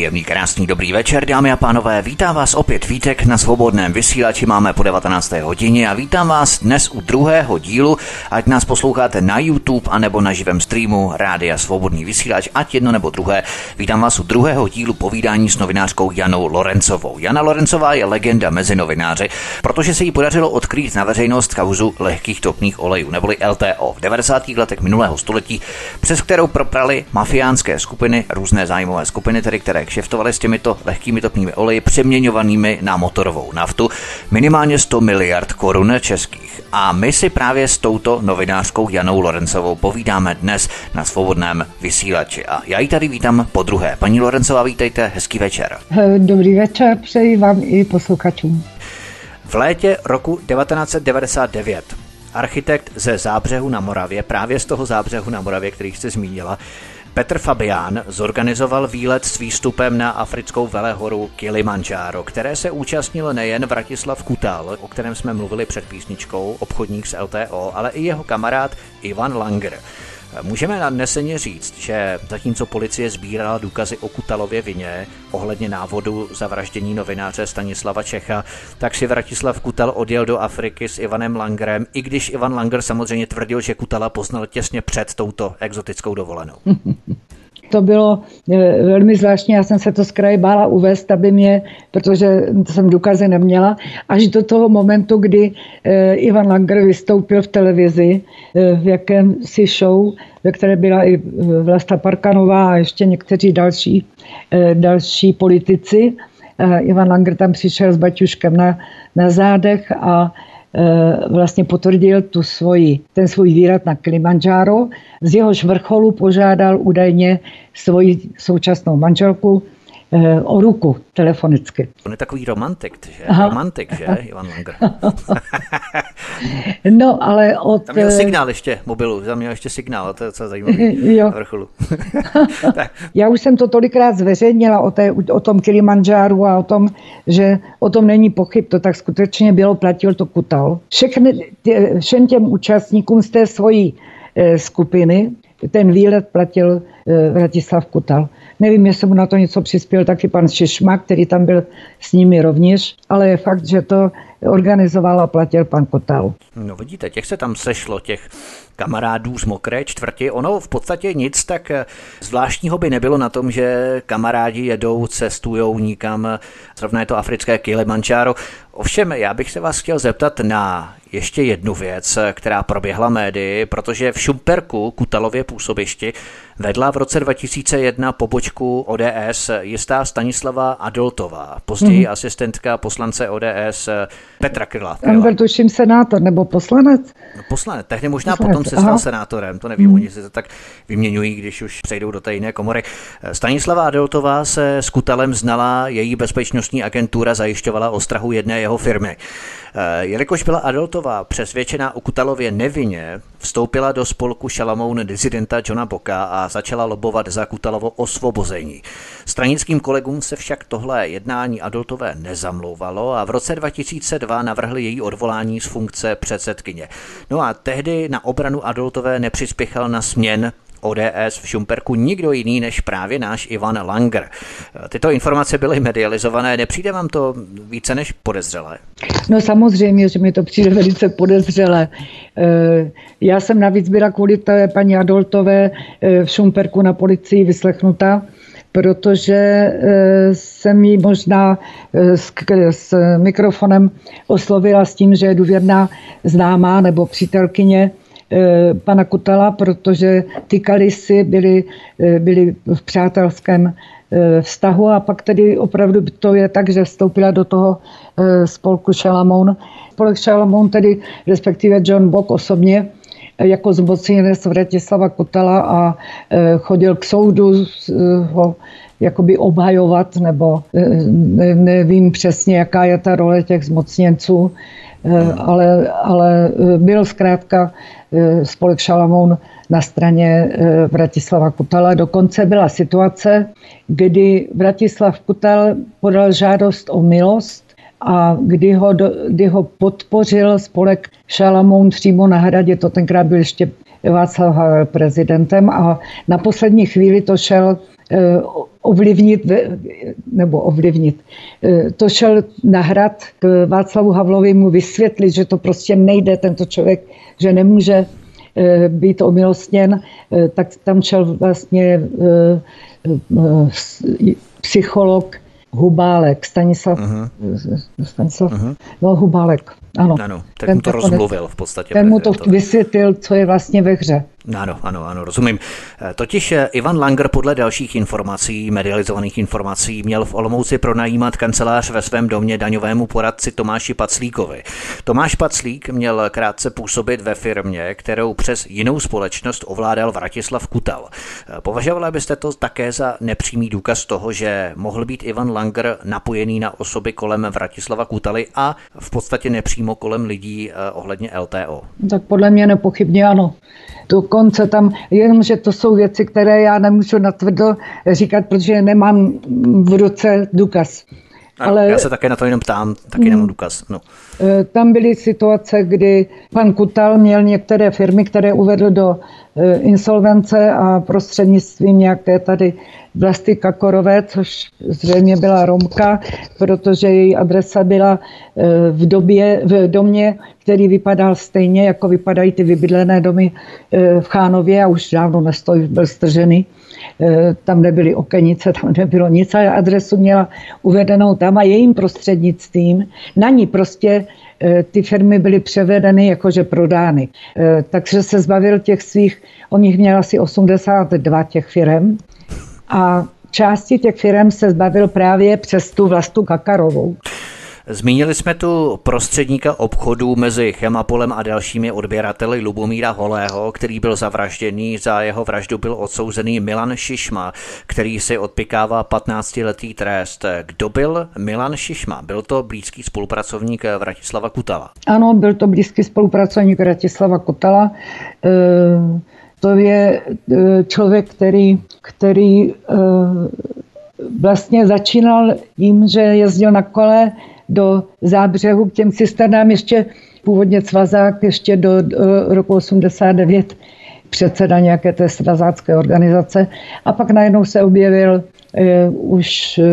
Příjemný, krásný, dobrý večer, dámy a pánové. Vítám vás opět Vítek na svobodném vysílači. Máme po 19. hodině a vítám vás dnes u druhého dílu, ať nás posloucháte na YouTube anebo na živém streamu Rádia Svobodný vysílač, ať jedno nebo druhé. Vítám vás u druhého dílu povídání s novinářkou Janou Lorencovou. Jana Lorencová je legenda mezi novináři, protože se jí podařilo odkrýt na veřejnost kauzu lehkých topných olejů, neboli LTO v 90. letech minulého století, přes kterou proprali mafiánské skupiny, různé zájmové skupiny, tedy které kšeftovali s těmito lehkými topnými oleji přeměňovanými na motorovou naftu minimálně 100 miliard korun českých. A my si právě s touto novinářkou Janou Lorencovou povídáme dnes na svobodném vysílači. A já ji tady vítám po druhé. Paní Lorencová, vítejte, hezký večer. Dobrý večer, přeji vám i posluchačům. V létě roku 1999 architekt ze Zábřehu na Moravě, právě z toho Zábřehu na Moravě, který jste zmínila, Petr Fabián zorganizoval výlet s výstupem na africkou velehoru Kilimanjaro, které se účastnil nejen Vratislav Kutal, o kterém jsme mluvili před písničkou, obchodník z LTO, ale i jeho kamarád Ivan Langer. Můžeme nadneseně říct, že zatímco policie sbírala důkazy o Kutalově vině ohledně návodu zavraždění novináře Stanislava Čecha, tak si Vratislav Kutal odjel do Afriky s Ivanem Langerem, i když Ivan Langer samozřejmě tvrdil, že Kutala poznal těsně před touto exotickou dovolenou. to bylo eh, velmi zvláštní, já jsem se to z kraje bála uvést, aby mě, protože jsem důkazy neměla, až do toho momentu, kdy eh, Ivan Langer vystoupil v televizi eh, v jakémsi show, ve které byla i Vlasta Parkanová a ještě někteří další, další politici. Ivan Langer tam přišel s baťuškem na, na zádech a vlastně potvrdil tu svoji, ten svůj výrad na Kilimanjaro. Z jehož vrcholu požádal údajně svoji současnou manželku eh, o ruku telefonicky. On je takový romantik, že? Aha. Romantik, že, Ivan Langer? no, ale od... Tam měl eh, signál ještě mobilu, tam měl ještě signál, to je docela zajímavý jo. vrcholu. Já už jsem to tolikrát zveřejnila o, té, o tom Kilimanjáru a o tom, že o tom není pochyb, to tak skutečně bylo, platil to Kutal. Všechny, tě, všem těm účastníkům z té svojí eh, skupiny ten výlet platil eh, Vratislav Kutal. Nevím, jestli mu na to něco přispěl taky pan Šišma, který tam byl s nimi rovněž, ale je fakt, že to organizoval a platil pan Kutal. No vidíte, těch se tam sešlo, těch kamarádů z mokré čtvrti. Ono v podstatě nic tak eh, zvláštního by nebylo na tom, že kamarádi jedou, cestujou nikam, zrovna je to africké Kilimanjaro. Ovšem, já bych se vás chtěl zeptat na ještě jednu věc, která proběhla médii, protože v Šumperku, Kutalově působišti, vedla v roce 2001 pobočku ODS jistá Stanislava Adoltová, později mm-hmm. asistentka poslance ODS Petra Kryla. On byl tuším senátor nebo poslanec? No, poslanec, tehdy možná poslanec. potom se stal Aha. senátorem, to nevím, mm. oni se to tak vyměňují, když už přejdou do té jiné komory. Stanislava Adoltová se s Kutalem znala, její bezpečnostní agentura zajišťovala ostrahu jedné jeho firmy. Eh, jelikož byla Adoltová přesvědčená o Kutalově nevině, vstoupila do spolku Šalamoun dizidenta Johna Boka a začala lobovat za Kutalovo osvobození. Stranickým kolegům se však tohle jednání Adoltové nezamlouvalo a v roce 2002 navrhli její odvolání z funkce předsedkyně. No a tehdy na obranu Adoltové nepřispěchal na směn ODS v Šumperku nikdo jiný než právě náš Ivan Langer. Tyto informace byly medializované, nepřijde vám to více než podezřelé? No samozřejmě, že mi to přijde velice podezřelé. Eh, já jsem navíc byla kvůli té paní Adoltové eh, v Šumperku na policii vyslechnuta, protože eh, jsem ji možná s, s mikrofonem oslovila s tím, že je důvěrná známá nebo přítelkyně pana Kutala, protože ty kalisy byly, eh, byly v přátelském eh, vztahu a pak tedy opravdu to je tak, že vstoupila do toho spolku Šalamoun. Spolek Šalamoun tedy, respektive John Bock osobně, jako zmocněnec Vratislava Kutala a chodil k soudu ho jakoby obhajovat, nebo nevím přesně, jaká je ta role těch zmocněnců, ale, ale byl zkrátka spolek Šalamoun na straně Vratislava Kutala. Dokonce byla situace, kdy Vratislav Kutal podal žádost o milost a kdy ho, kdy ho podpořil spolek Šalamoun přímo na hradě, to tenkrát byl ještě Václav Havel prezidentem a na poslední chvíli to šel eh, ovlivnit, nebo ovlivnit, eh, to šel na hrad k Václavu Havlovi mu vysvětlit, že to prostě nejde, tento člověk, že nemůže eh, být omilostněn, tak tam šel vlastně psycholog Hubálek, Stanislav, uh-huh. Stanislav uh-huh. no Hubálek, ano. Ano, tak ten mu to rozmluvil v podstatě. Ten mu to vysvětlil, co je vlastně ve hře. Ano, ano, ano, rozumím. Eh, totiž eh, Ivan Langer podle dalších informací, medializovaných informací, měl v Olomouci pronajímat kancelář ve svém domě daňovému poradci Tomáši Paclíkovi. Tomáš Paclík měl krátce působit ve firmě, kterou přes jinou společnost ovládal Vratislav Kutal. Eh, považovali byste to také za nepřímý důkaz toho, že mohl být Ivan Langer napojený na osoby kolem Vratislava Kutaly a v podstatě nepřímo kolem lidí ohledně LTO? Tak podle mě nepochybně ano dokonce tam, jenomže to jsou věci, které já nemůžu natvrdo říkat, protože nemám v ruce důkaz. Ano, Ale, já se také na to jenom ptám, taky nemám důkaz. No. E, tam byly situace, kdy pan Kutal měl některé firmy, které uvedl do e, insolvence a prostřednictvím nějaké tady Vlasty Kakorové, což zřejmě byla Romka, protože její adresa byla e, v, době, v domě, který vypadal stejně, jako vypadají ty vybydlené domy v Chánově a už dávno nestojí, byl stržený. Eh, tam nebyly okenice, tam nebylo nic, ale adresu měla uvedenou tam a jejím prostřednictvím na ní prostě ty firmy byly převedeny jakože prodány. Takže se zbavil těch svých, on jich měl asi 82 těch firm a části těch firm se zbavil právě přes tu vlastu Kakarovou. Zmínili jsme tu prostředníka obchodu mezi Chemapolem a dalšími odběrateli Lubomíra Holého, který byl zavražděný. Za jeho vraždu byl odsouzený Milan Šišma, který si odpikává 15-letý trest. Kdo byl Milan Šišma? Byl to blízký spolupracovník Vratislava Kutala? Ano, byl to blízký spolupracovník Vratislava Kutala. E, to je e, člověk, který, který e, vlastně začínal tím, že jezdil na kole do zábřehu k těm cisternám ještě původně svazák, ještě do, do roku 89 předseda nějaké té svazácké organizace. A pak najednou se objevil e, už e,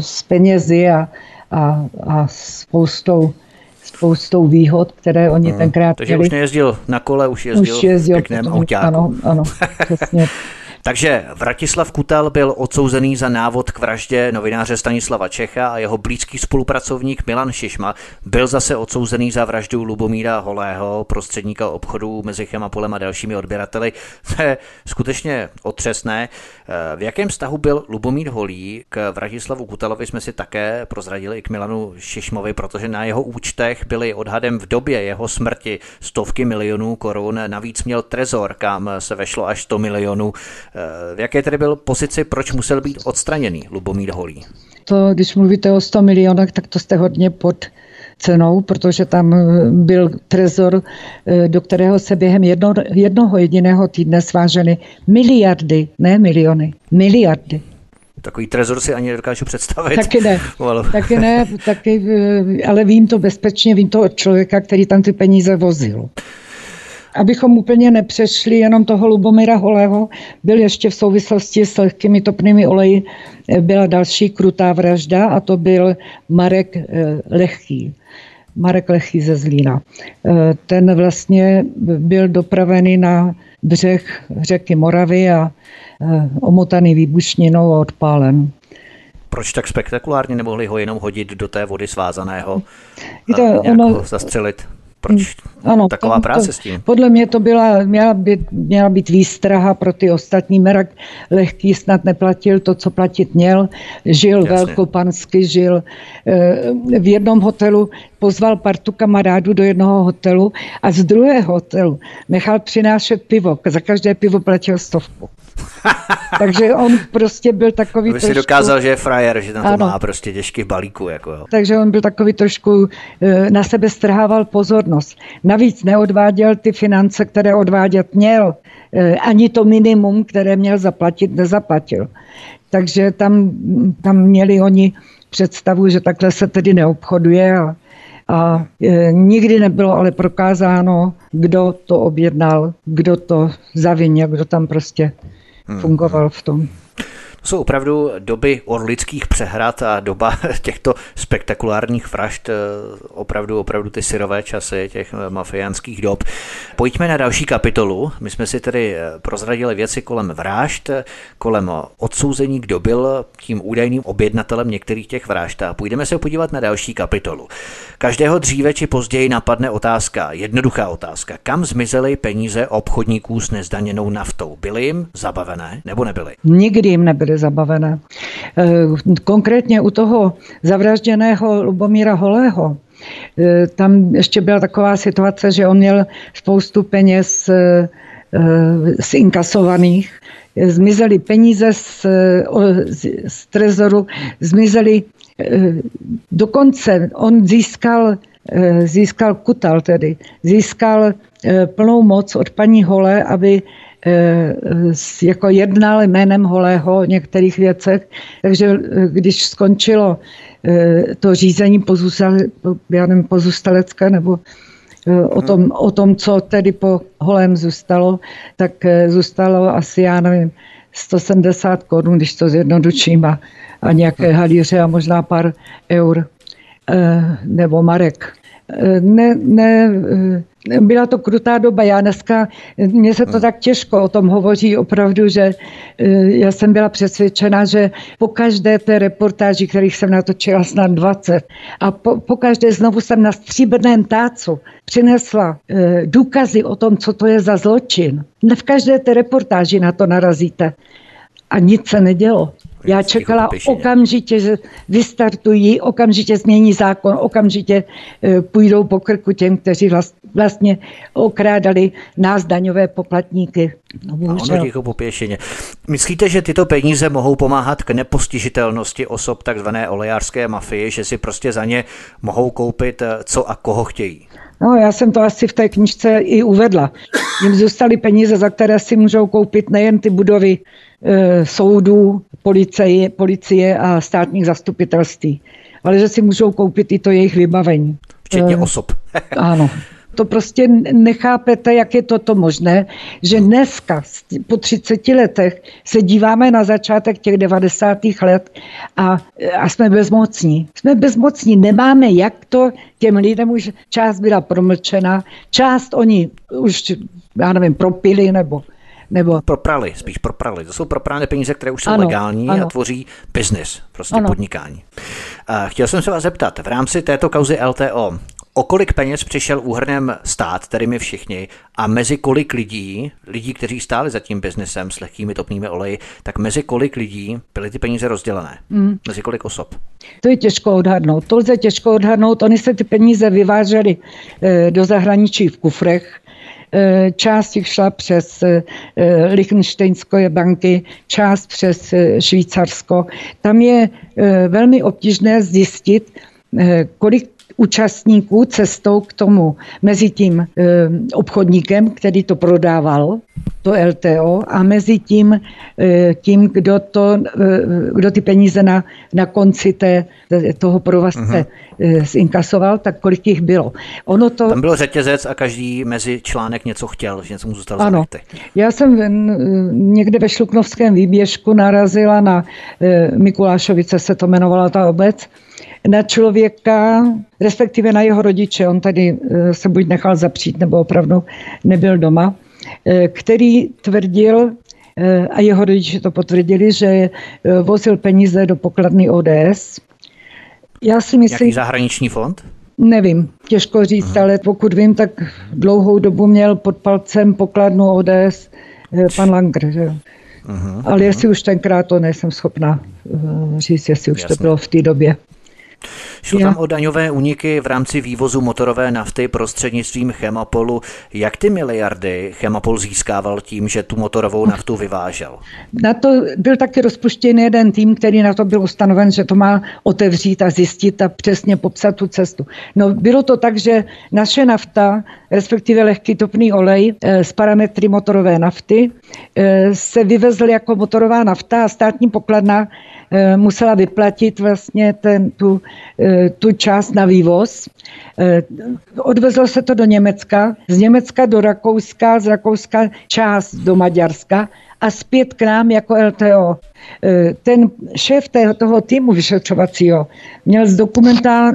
s penězi a, a, a spoustou spoustou výhod, které oni hmm. tenkrát Takže měli. už nejezdil na kole, už jezdil, už jezdil v pěkném autáku. Ano, ano, přesně. Takže Vratislav Kutal byl odsouzený za návod k vraždě novináře Stanislava Čecha a jeho blízký spolupracovník Milan Šišma byl zase odsouzený za vraždu Lubomíra Holého, prostředníka obchodu mezi Chemapolem a dalšími odběrateli. To je skutečně otřesné. V jakém vztahu byl Lubomír Holý k Vratislavu Kutalovi jsme si také prozradili i k Milanu Šišmovi, protože na jeho účtech byly odhadem v době jeho smrti stovky milionů korun. Navíc měl trezor, kam se vešlo až 100 milionů. V jaké tedy byl pozici, proč musel být odstraněný Lubomír Holý? To, když mluvíte o 100 milionech, tak to jste hodně pod cenou, protože tam byl trezor, do kterého se během jedno, jednoho jediného týdne sváženy miliardy, ne miliony, miliardy. Takový trezor si ani nedokážu představit. Taky ne, taky ne, taky, ale vím to bezpečně, vím to od člověka, který tam ty peníze vozil. Abychom úplně nepřešli jenom toho Lubomira Holého, byl ještě v souvislosti s lehkými topnými oleji, eh, byla další krutá vražda a to byl Marek eh, Lehký. Marek Lechý ze Zlína. Eh, ten vlastně byl dopravený na břeh řeky Moravy a omotaný výbušninou a odpálen. Proč tak spektakulárně nemohli ho jenom hodit do té vody svázaného a to, ono, zastřelit? Proč mm, ano, taková to, práce to, s tím? Podle mě to byla, měla, být, měla být výstraha pro ty ostatní. Merak lehký snad neplatil to, co platit měl. Žil Jasně. velkopansky, žil e, v jednom hotelu, pozval partu kamarádů do jednoho hotelu a z druhého hotelu nechal přinášet pivo. Za každé pivo platil stovku. Takže on prostě byl takový Aby trošku... si dokázal, že je frajer, že na to ano. má prostě těžký balíku. Jako jo. Takže on byl takový trošku, e, na sebe strhával pozornost. Navíc neodváděl ty finance, které odvádět měl. E, ani to minimum, které měl zaplatit, nezaplatil. Takže tam, tam měli oni představu, že takhle se tedy neobchoduje a a e, nikdy nebylo ale prokázáno, kdo to objednal, kdo to zavinil, kdo tam prostě. Fungoval v tom. Jsou opravdu doby orlických přehrad a doba těchto spektakulárních vražd, eh, opravdu, opravdu ty syrové časy těch eh, mafiánských dob. Pojďme na další kapitolu. My jsme si tedy eh, prozradili věci kolem vražd, kolem odsouzení, kdo byl tím údajným objednatelem některých těch vražd a půjdeme se podívat na další kapitolu. Každého dříve či později napadne otázka, jednoduchá otázka. Kam zmizely peníze obchodníků s nezdaněnou naftou? Byly jim zabavené nebo nebyly? Nikdy jim nebyly zabavené. Eh, konkrétně u toho zavražděného Lubomíra Holého, eh, tam ještě byla taková situace, že on měl spoustu peněz eh, z inkasovaných, zmizely peníze z, z trezoru, zmizely dokonce on získal, získal kutal tedy, získal plnou moc od paní Hole, aby jako jednal jménem Holého o některých věcech, takže když skončilo to řízení pozůstalecké nebo o tom, o tom, co tedy po Holém zůstalo, tak zůstalo asi, já nevím, 170 korun, když to zjednoduším, a, a nějaké halíře a možná pár eur nebo marek. Ne, ne, byla to krutá doba. Já dneska, mně se to tak těžko o tom hovoří opravdu, že eh, já jsem byla přesvědčena, že po každé té reportáži, kterých jsem natočila snad 20, a po, po každé znovu jsem na stříbrném tácu přinesla eh, důkazy o tom, co to je za zločin. Ne v každé té reportáži na to narazíte. A nic se nedělo. Já čekala okamžitě, že vystartují, okamžitě změní zákon, okamžitě e, půjdou po krku těm, kteří vlastně okrádali nás daňové poplatníky. No, a ono ticho popěšeně. Myslíte, že tyto peníze mohou pomáhat k nepostižitelnosti osob takzvané olejářské mafie, že si prostě za ně mohou koupit e, co a koho chtějí? No, já jsem to asi v té knižce i uvedla. Jim zůstaly peníze, za které si můžou koupit nejen ty budovy e, soudů, policie, policie a státních zastupitelství, ale že si můžou koupit i to jejich vybavení. Včetně e, osob. ano. To prostě nechápete, jak je toto možné, že dneska po 30 letech se díváme na začátek těch 90. let a, a jsme bezmocní. Jsme bezmocní, nemáme jak to těm lidem už část byla promlčena, část oni už, já nevím, propili nebo nebo... Proprali, spíš proprali. To jsou proprané peníze, které už jsou ano, legální ano. a tvoří biznis, prostě ano. podnikání. A chtěl jsem se vás zeptat, v rámci této kauzy LTO, o kolik peněz přišel úhrnem stát, tedy my všichni, a mezi kolik lidí, lidí, kteří stáli za tím biznesem s lehkými topnými oleji, tak mezi kolik lidí byly ty peníze rozdělené? Mm. Mezi kolik osob? To je těžko odhadnout. To lze těžko odhadnout. Oni se ty peníze vyvážely eh, do zahraničí v kufrech. Eh, část jich šla přes eh, Liechtensteinské banky, část přes Švýcarsko. Tam je velmi obtížné zjistit, kolik účastníků cestou k tomu mezi tím e, obchodníkem, který to prodával, to LTO, a mezi tím, e, tím kdo, to, e, kdo ty peníze na, na konci té, toho provazce uh-huh. zinkasoval, tak kolik jich bylo. Ono to... Tam byl řetězec a každý mezi článek něco chtěl, že něco mu zůstalo Ano. Já jsem někde ve Šluknovském výběžku narazila na Mikulášovice, se to jmenovala ta obec, na člověka, respektive na jeho rodiče, on tady eh, se buď nechal zapřít, nebo opravdu nebyl doma, eh, který tvrdil, eh, a jeho rodiče to potvrdili, že vozil peníze do pokladny ODS. Já si myslím... Jaký zahraniční fond? Nevím, těžko říct, uh-huh. ale pokud vím, tak dlouhou dobu měl pod palcem pokladnu ODS pan Langer. Že? Uh-huh. Ale jestli už tenkrát to nejsem schopná uh, říct, jestli už Jasně. to bylo v té době. Šlo tam o daňové úniky v rámci vývozu motorové nafty prostřednictvím Chemapolu. Jak ty miliardy Chemapol získával tím, že tu motorovou naftu vyvážel? Na to byl taky rozpuštěn jeden tým, který na to byl ustanoven, že to má otevřít a zjistit a přesně popsat tu cestu. No bylo to tak, že naše nafta, respektive lehký topný olej eh, s parametry motorové nafty, eh, se vyvezl jako motorová nafta a státní pokladna Eh, musela vyplatit vlastně ten, tu, eh, tu část na vývoz. Eh, odvezlo se to do Německa, z Německa do Rakouska, z Rakouska část do Maďarska a zpět k nám jako LTO. Ten šéf toho týmu vyšetřovacího měl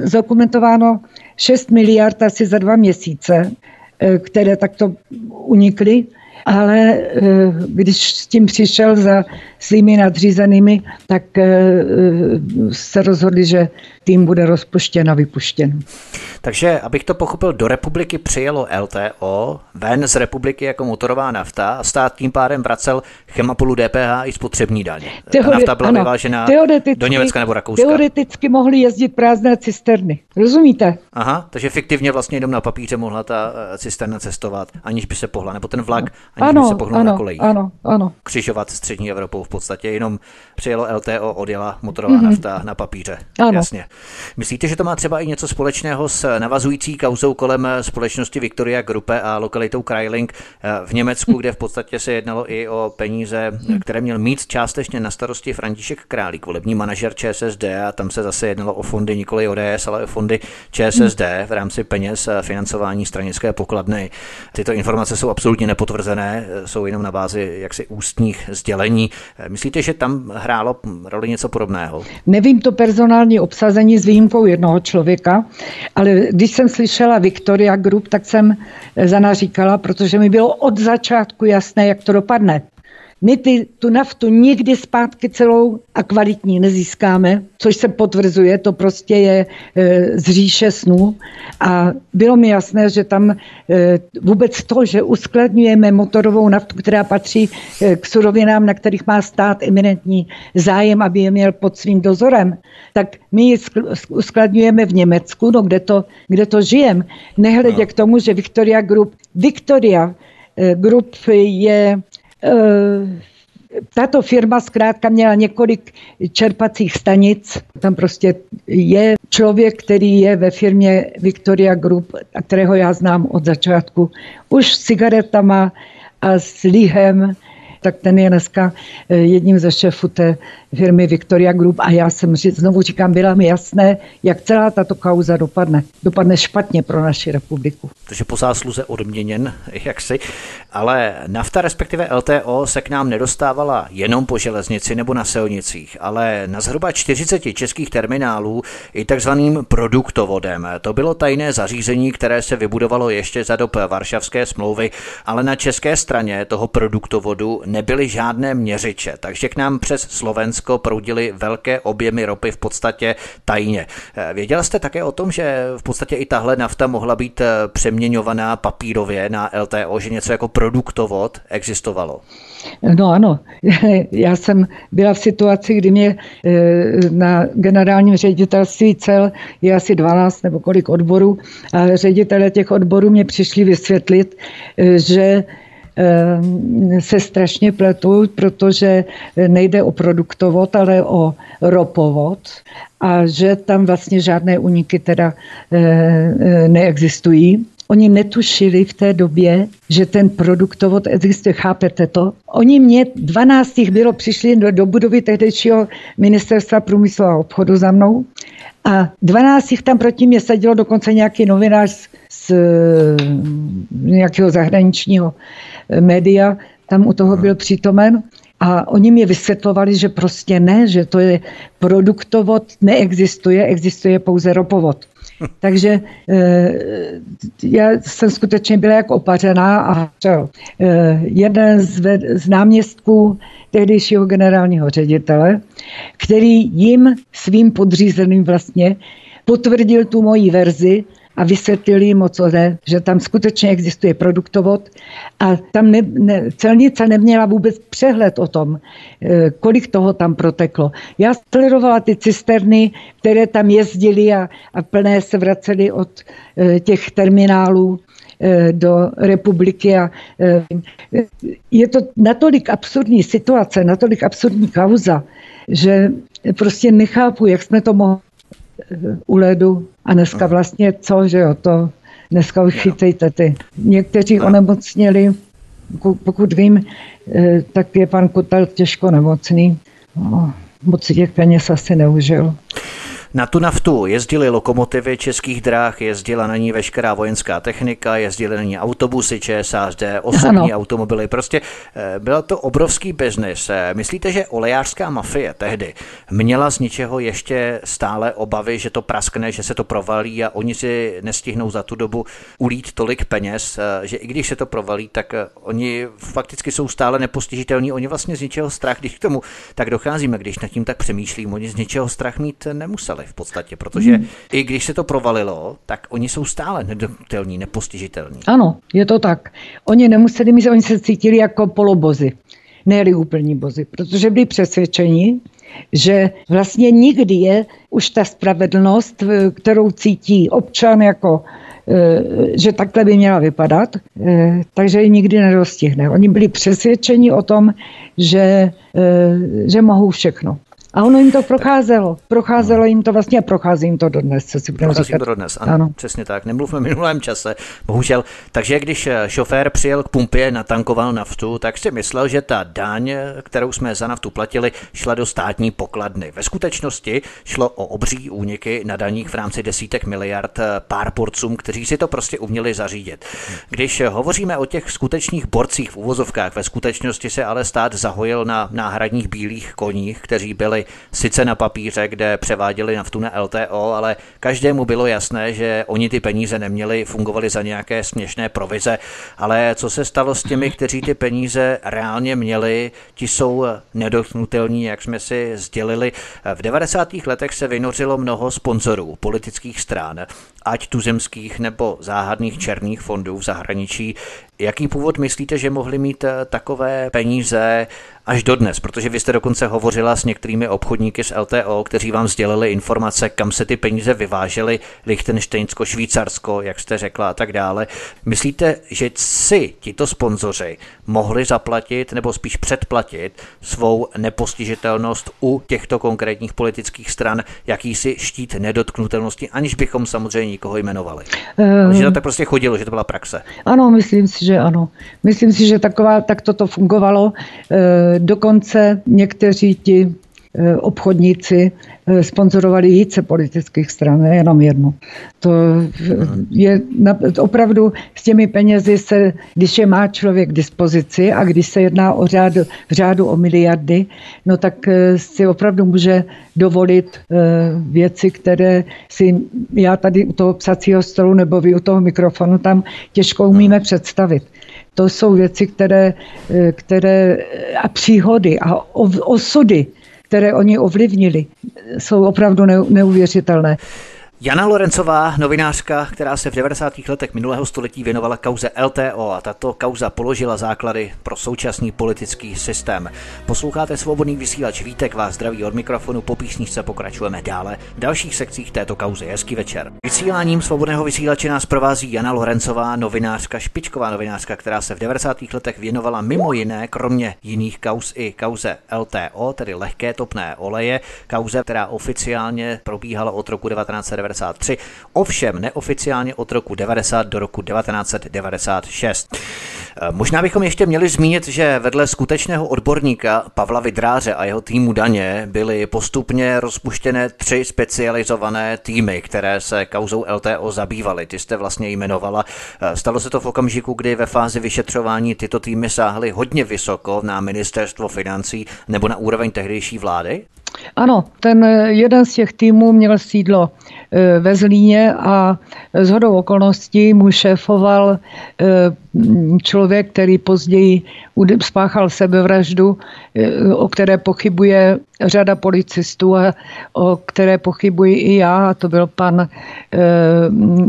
zdokumentováno 6 miliard asi za dva měsíce, které takto unikly ale eh, když s tím přišel za svými nadřízenými, tak eh, se rozhodli, že tým bude rozpuštěn a vypuštěn. Takže, abych to pochopil, do republiky přijelo LTO, ven z republiky jako motorová nafta a stát tím pádem vracel chemapolu DPH i spotřební daň. Teori- Ta nafta byla ano, vyvážena do Německa nebo Rakouska. Teoreticky mohly jezdit prázdné cisterny. Rozumíte? Aha, takže fiktivně vlastně jenom na papíře mohla ta eh, cisterna cestovat, aniž by se pohla, nebo ten vlak, aniž ano, by se pohnul ano, na kolejích. Ano, ano. Křižovat střední Evropou v podstatě jenom přijelo LTO, odjela motorová mm-hmm. nafta na papíře. Ano. Jasně. Myslíte, že to má třeba i něco společného s navazující kauzou kolem společnosti Victoria Gruppe a lokalitou Kreiling v Německu, kde v podstatě se jednalo i o peníze, které měl mít částečně na starosti František Králík, volební manažer ČSSD a tam se zase jednalo o fondy nikoli ODS, ale o fondy ČSSD v rámci peněz financování stranické pokladny. Tyto informace jsou absolutně nepotvrzené, jsou jenom na bázi jaksi ústních sdělení. Myslíte, že tam hrálo roli něco podobného? Nevím to personální obsazení s výjimkou jednoho člověka, ale když jsem slyšela Victoria Group, tak jsem za říkala, protože mi bylo od začátku jasné, jak to dopadne. My ty, tu naftu nikdy zpátky celou a kvalitní nezískáme, což se potvrzuje, to prostě je e, z říše snů. A bylo mi jasné, že tam e, vůbec to, že uskladňujeme motorovou naftu, která patří e, k surovinám, na kterých má stát eminentní zájem, aby je měl pod svým dozorem, tak my ji uskladňujeme v Německu, no kde to, kde to žijem. Nehledě no. k tomu, že Victoria Group, Victoria Group je tato firma zkrátka měla několik čerpacích stanic. Tam prostě je člověk, který je ve firmě Victoria Group, a kterého já znám od začátku, už s cigaretama a s lihem, tak ten je dneska eh, jedním ze šéfů té firmy Victoria Group a já jsem, znovu říkám, byla mi jasné, jak celá tato kauza dopadne. Dopadne špatně pro naši republiku. Takže po zásluze odměněn, jak si, ale nafta respektive LTO se k nám nedostávala jenom po železnici nebo na silnicích, ale na zhruba 40 českých terminálů i takzvaným produktovodem. To bylo tajné zařízení, které se vybudovalo ještě za dob Varšavské smlouvy, ale na české straně toho produktovodu nebyly žádné měřiče, takže k nám přes Slovensko proudily velké objemy ropy v podstatě tajně. Eh, věděla jste také o tom, že v podstatě i tahle nafta mohla být eh, přeměňovaná papírově na LTO, že něco jako produktovod existovalo? No ano, já jsem byla v situaci, kdy mě eh, na generálním ředitelství cel je asi 12 nebo kolik odborů a ředitele těch odborů mě přišli vysvětlit, že se strašně pletou, protože nejde o produktovod, ale o ropovod a že tam vlastně žádné uniky teda eh, eh, neexistují. Oni netušili v té době, že ten produktovod existuje. Chápete to? Oni mě, 12 jich bylo, přišli do, do budovy tehdejšího ministerstva průmyslu a obchodu za mnou a 12 jich tam proti mě sedělo dokonce nějaký novinář z, z nějakého zahraničního média tam u toho byl přítomen. A oni mi vysvětlovali, že prostě ne, že to je produktovod, neexistuje, existuje pouze ropovod. Takže e, já jsem skutečně byla jak opařená a e, jeden z, z náměstků tehdejšího generálního ředitele, který jim svým podřízeným vlastně potvrdil tu moji verzi a vysvětlili jim, o co jde, že tam skutečně existuje produktovod a tam ne, ne, celnice neměla vůbec přehled o tom, eh, kolik toho tam proteklo. Já sledovala ty cisterny, které tam jezdily a, a plné se vracely od eh, těch terminálů eh, do republiky a je to natolik absurdní situace, natolik absurdní kauza, že prostě nechápu, jak jsme to mohli u ledu a dneska vlastně co, že jo, to dneska už chytejte ty. Někteří onemocněli, pokud vím, eh, tak je pan Kutal těžko nemocný. No, moc těch peněz asi neužil. Na tu naftu jezdily lokomotivy českých dráh, jezdila na ní veškerá vojenská technika, jezdily na ní autobusy ČSASD, osobní ano. automobily. Prostě eh, byl to obrovský biznis. Eh, myslíte, že olejářská mafie tehdy měla z ničeho ještě stále obavy, že to praskne, že se to provalí a oni si nestihnou za tu dobu ulít tolik peněz, eh, že i když se to provalí, tak oni fakticky jsou stále nepostižitelní. Oni vlastně z ničeho strach, když k tomu tak docházíme, když nad tím tak přemýšlím, oni z ničeho strach mít nemuseli nedočkali v podstatě, protože hmm. i když se to provalilo, tak oni jsou stále nedotknutelní, nepostižitelní. Ano, je to tak. Oni nemuseli mít, oni se cítili jako polobozy, ne úplní bozy, protože byli přesvědčeni, že vlastně nikdy je už ta spravedlnost, kterou cítí občan jako eh, že takhle by měla vypadat, eh, takže ji nikdy nedostihne. Oni byli přesvědčeni o tom, že, eh, že mohou všechno. A ono jim to procházelo. Procházelo jim to vlastně a prochází jim to dodnes, co si budeme říkat. to dodnes, ano, ano. Přesně tak. Nemluvme o minulém čase, bohužel. Takže když eh, šofér přijel k pumpě, natankoval naftu, tak si myslel, že ta daň, kterou jsme za naftu platili, šla do státní pokladny. Ve skutečnosti šlo o obří úniky na daních v rámci desítek miliard eh, pár porcům, kteří si to prostě uměli zařídit. Když hovoříme o těch skutečných borcích v uvozovkách, ve skutečnosti se ale stát zahojil na náhradních bílých koních, kteří byli sice na papíře, kde převáděli naftu na LTO, ale každému bylo jasné, že oni ty peníze neměli, fungovali za nějaké směšné provize, ale co se stalo s těmi, kteří ty peníze reálně měli, ti jsou nedotknutelní, jak jsme si sdělili. V 90. letech se vynořilo mnoho sponzorů politických stran, ať tuzemských nebo záhadných černých fondů v zahraničí. Jaký původ myslíte, že mohli mít takové peníze až dodnes, protože vy jste dokonce hovořila s některými obchodníky z LTO, kteří vám sdělili informace, kam se ty peníze vyvážely, Lichtensteinsko, Švýcarsko, jak jste řekla a tak dále. Myslíte, že si tito sponzoři mohli zaplatit nebo spíš předplatit svou nepostižitelnost u těchto konkrétních politických stran, jakýsi štít nedotknutelnosti, aniž bychom samozřejmě nikoho jmenovali? Uh, že to tak prostě chodilo, že to byla praxe. Ano, myslím si, že ano. Myslím si, že taková, tak toto fungovalo. Uh, Dokonce někteří ti obchodníci eh, sponzorovali více politických stran, nejenom jednu. To je opravdu s těmi penězi se, když je má člověk k dispozici a když se jedná o řád, v řádu o miliardy, no tak eh, si opravdu může dovolit věci, které si já tady u toho psacího stolu nebo vy u toho mikrofonu tam těžko umíme představit. To jsou věci, které, eh, které a příhody a osudy, které oni ovlivnili, jsou opravdu neuvěřitelné. Jana Lorencová, novinářka, která se v 90. letech minulého století věnovala kauze LTO a tato kauza položila základy pro současný politický systém. Posloucháte svobodný vysílač Vítek, vás zdraví od mikrofonu, po písničce pokračujeme dále v dalších sekcích této kauzy. Hezký večer. Vysíláním svobodného vysílače nás provází Jana Lorencová, novinářka, špičková novinářka, která se v 90. letech věnovala mimo jiné, kromě jiných kauz i kauze LTO, tedy lehké topné oleje, kauze, která oficiálně probíhala od roku 1990 1993, ovšem neoficiálně od roku 90 do roku 1996. Eh, možná bychom ještě měli zmínit, že vedle skutečného odborníka Pavla Vidráře a jeho týmu daně byly postupně rozpuštěné tři specializované týmy, které se kauzou LTO zabývaly. Ty jste vlastně jmenovala. Eh, stalo se to v okamžiku, kdy ve fázi vyšetřování tyto týmy sáhly hodně vysoko na ministerstvo financí nebo na úroveň tehdejší vlády? Ano, ten jeden z těch týmů měl sídlo e, ve Zlíně a z hodou okolností mu šéfoval e, člověk, který později spáchal sebevraždu, o které pochybuje řada policistů a o které pochybuji i já, a to byl pan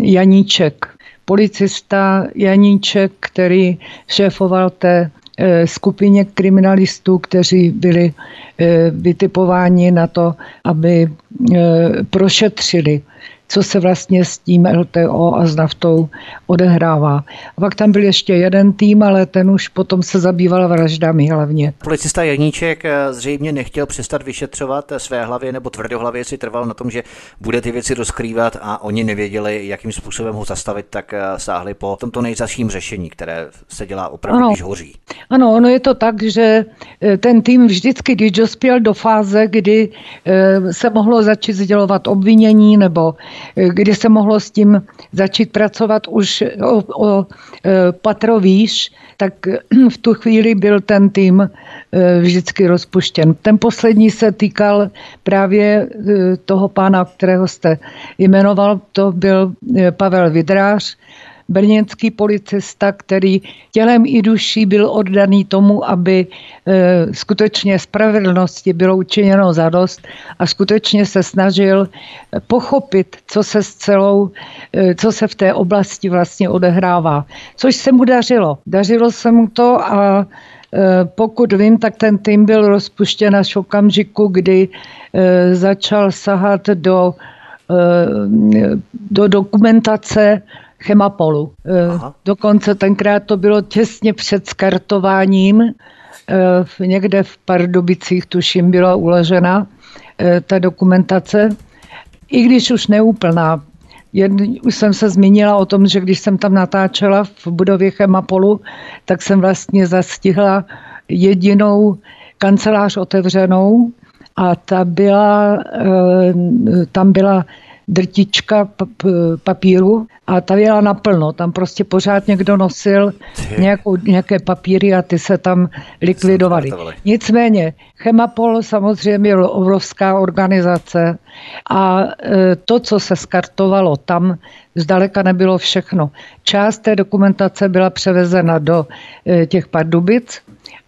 Janíček. Policista Janíček, který šéfoval té Eh, skupině kriminalistů, kteří byli eh, vytipováni na to, aby eh, prošetřili co se vlastně s tím LTO a s naftou odehrává. A pak tam byl ještě jeden tým, ale ten už potom se zabýval vraždami hlavně. Policista Janíček eh, zřejmě nechtěl přestat vyšetřovat eh, své hlavě, nebo tvrdohlavě si trval na tom, že bude ty věci rozkrývat a oni nevěděli, jakým způsobem ho zastavit, tak eh, sáhli po tomto nejzaším řešení, které se dělá opravdu, ano. když hoří. Ano, ono je to tak, že ten tým vždycky, když dospěl do fáze, kdy se mohlo začít sdělovat obvinění nebo kdy se mohlo s tím začít pracovat už o, o e, patro výš, tak v tu chvíli byl ten tým vždycky rozpuštěn. Ten poslední se týkal právě toho pána, kterého jste jmenoval, to byl Pavel Vidrář, brněnský policista, který tělem i duší byl oddaný tomu, aby e, skutečně spravedlnosti bylo učiněno zadost a skutečně se snažil pochopit, co se s celou, e, co se v té oblasti vlastně odehrává. Což se mu dařilo. Dařilo se mu to a e, pokud vím, tak ten tým byl rozpuštěn až okamžiku, kdy začal sahat do, do dokumentace Chemapolu. Eh, Aha. Dokonce tenkrát to bylo těsně před skartováním. Eh, někde v Pardubicích, tuším, byla uložena eh, ta dokumentace. I když už neúplná. už jsem se zmínila o tom, že když jsem tam natáčela v budově Chemapolu, tak jsem vlastně zastihla jedinou kancelář otevřenou a ta byla, tam byla drtička papíru a ta jela naplno. Tam prostě pořád někdo nosil nějakou, nějaké papíry a ty se tam likvidovaly. Nicméně, Chemapol samozřejmě byl obrovská organizace a e, to, co se skartovalo tam, zdaleka nebylo všechno. Část té dokumentace byla převezena do e, těch Pardubic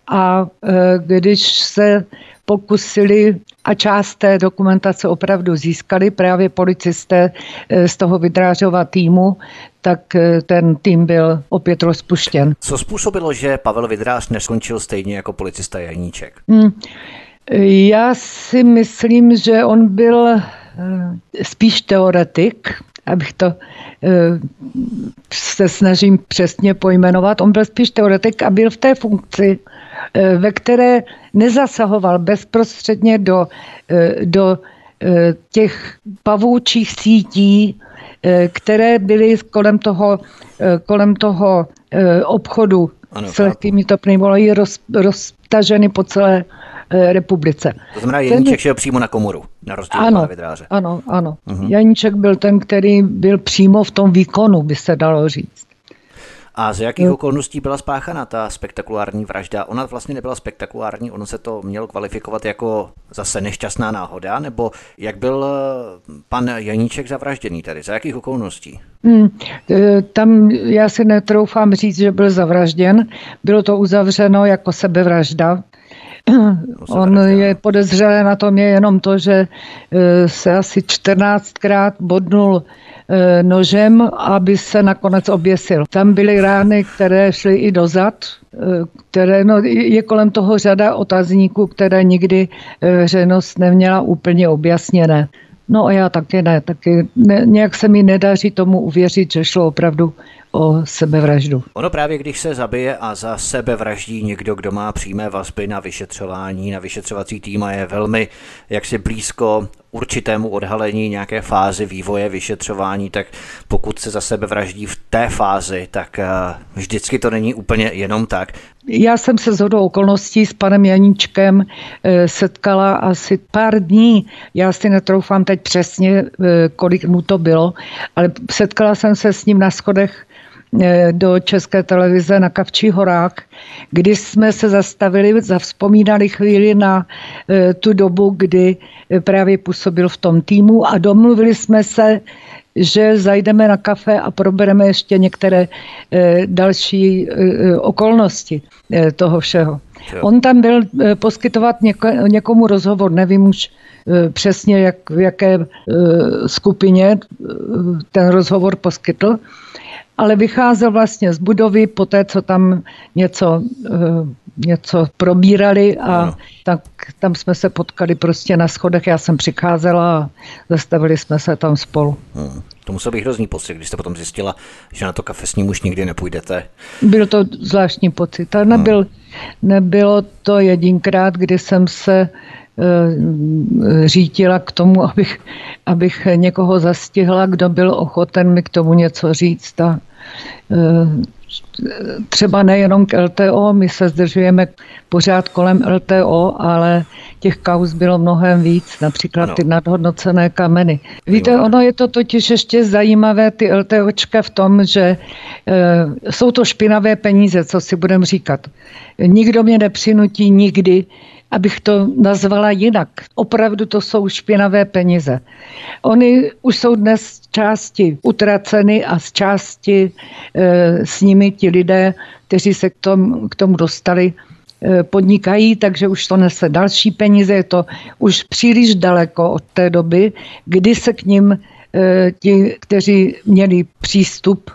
a e, když se pokusili a část té dokumentace opravdu získali právě policisté eh, z toho Vydrážova týmu, tak eh, ten tým byl opět rozpuštěn. Co způsobilo, že Pavel Vydráž neskončil stejně jako policista Janíček? Hmm. Já si myslím, že on byl eh, spíš teoretik, abych to se snažím přesně pojmenovat. On byl spíš teoretik a byl v té funkci Eh, ve které nezasahoval bezprostředně do, eh, do eh, těch pavoučích sítí, které byly kolem toho, kolem toho obchodu ano, s lehkými topnými roz, roztaženy po celé republice. To znamená, Janíček šel přímo na komoru, na rozdíl ano, Ano, ano. Uh-huh. Janíček byl ten, který byl přímo v tom výkonu, by se dalo říct. A z jakých no. okolností byla spáchana ta spektakulární vražda? Ona vlastně nebyla spektakulární, ono se to mělo kvalifikovat jako zase nešťastná náhoda, nebo jak byl eh, pan Janíček zavražděný tady? Za jakých okolností? Hmm, eh, tam já si netroufám říct, že byl zavražděn. Bylo to uzavřeno jako sebevražda. On je podezřelé na tom je jenom to, že eh, se asi 14krát bodnul E, nožem, aby se nakonec oběsil. Tam byly rány, které šly i dozad, e, které, no, je kolem toho řada otazníků, které nikdy e, veřejnost neměla úplně objasněné. No a já taky ne, taky ne, nějak se mi nedaří tomu uvěřit, že šlo opravdu o sebevraždu. Ono právě, když se zabije a za sebevraždí někdo, kdo má přímé vazby na vyšetřování, na vyšetřovací tým a je velmi jaksi blízko určitému odhalení nějaké fázy vývoje vyšetřování, tak pokud se za sebe vraždí v té fázi, tak eh, vždycky to není úplně jenom tak. Já jsem se z okolností s panem Janíčkem eh, setkala asi pár dní. Já si netroufám teď přesně, eh, kolik mu to bylo, ale setkala jsem se s ním na schodech do České televize na Kavčí horách, kdy jsme se zastavili, zavzpomínali chvíli na tu dobu, kdy právě působil v tom týmu a domluvili jsme se, že zajdeme na kafe a probereme ještě některé další okolnosti toho všeho. On tam byl poskytovat někomu rozhovor, nevím už přesně, jak, v jaké skupině ten rozhovor poskytl, ale vycházel vlastně z budovy po té, co tam něco, něco probírali a tak tam jsme se potkali prostě na schodech, já jsem přicházela a zastavili jsme se tam spolu. Hmm. To musel být hrozný pocit, když jste potom zjistila, že na to kafe s ním už nikdy nepůjdete. Byl to zvláštní pocit. A nebyl, hmm. nebylo to jedinkrát, kdy jsem se Eh, řítila k tomu, abych, abych někoho zastihla, kdo byl ochoten mi k tomu něco říct. A, eh, třeba nejenom k LTO, my se zdržujeme pořád kolem LTO, ale těch kauz bylo mnohem víc, například ano. ty nadhodnocené kameny. Víte, ono je to totiž ještě zajímavé, ty LTOčka v tom, že e, jsou to špinavé peníze, co si budem říkat. Nikdo mě nepřinutí nikdy abych to nazvala jinak. Opravdu to jsou špinavé peníze. Oni už jsou dnes z části utraceny a z části e, s nimi ti lidé, kteří se k tomu, k tomu dostali, podnikají, takže už to nese další peníze. Je to už příliš daleko od té doby, kdy se k ním e, ti, kteří měli přístup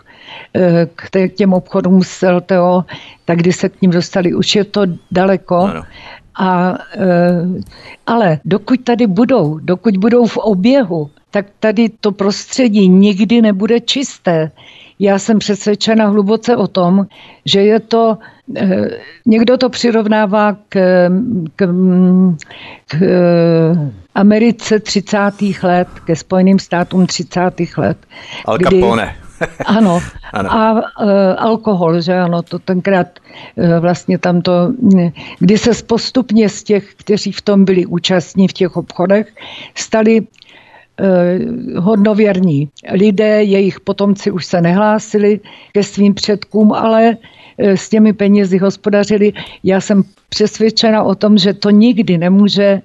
e, k těm obchodům s LTO, tak kdy se k ním dostali, už je to daleko. Ano. A, eh, ale dokud tady budou, dokud budou v oběhu, tak tady to prostředí nikdy nebude čisté. Já jsem přesvědčena hluboce o tom, že je to, eh, někdo to přirovnává k, k, k Americe 30. let, ke Spojeným státům 30. let. Al Capone. Kdy, ano. ano. A uh, alkohol, že ano, to tenkrát uh, vlastně tam to, kdy se postupně z těch, kteří v tom byli účastní v těch obchodech, stali hodnověrní lidé, jejich potomci už se nehlásili ke svým předkům, ale s těmi penězi hospodařili. Já jsem přesvědčena o tom, že to nikdy nemůže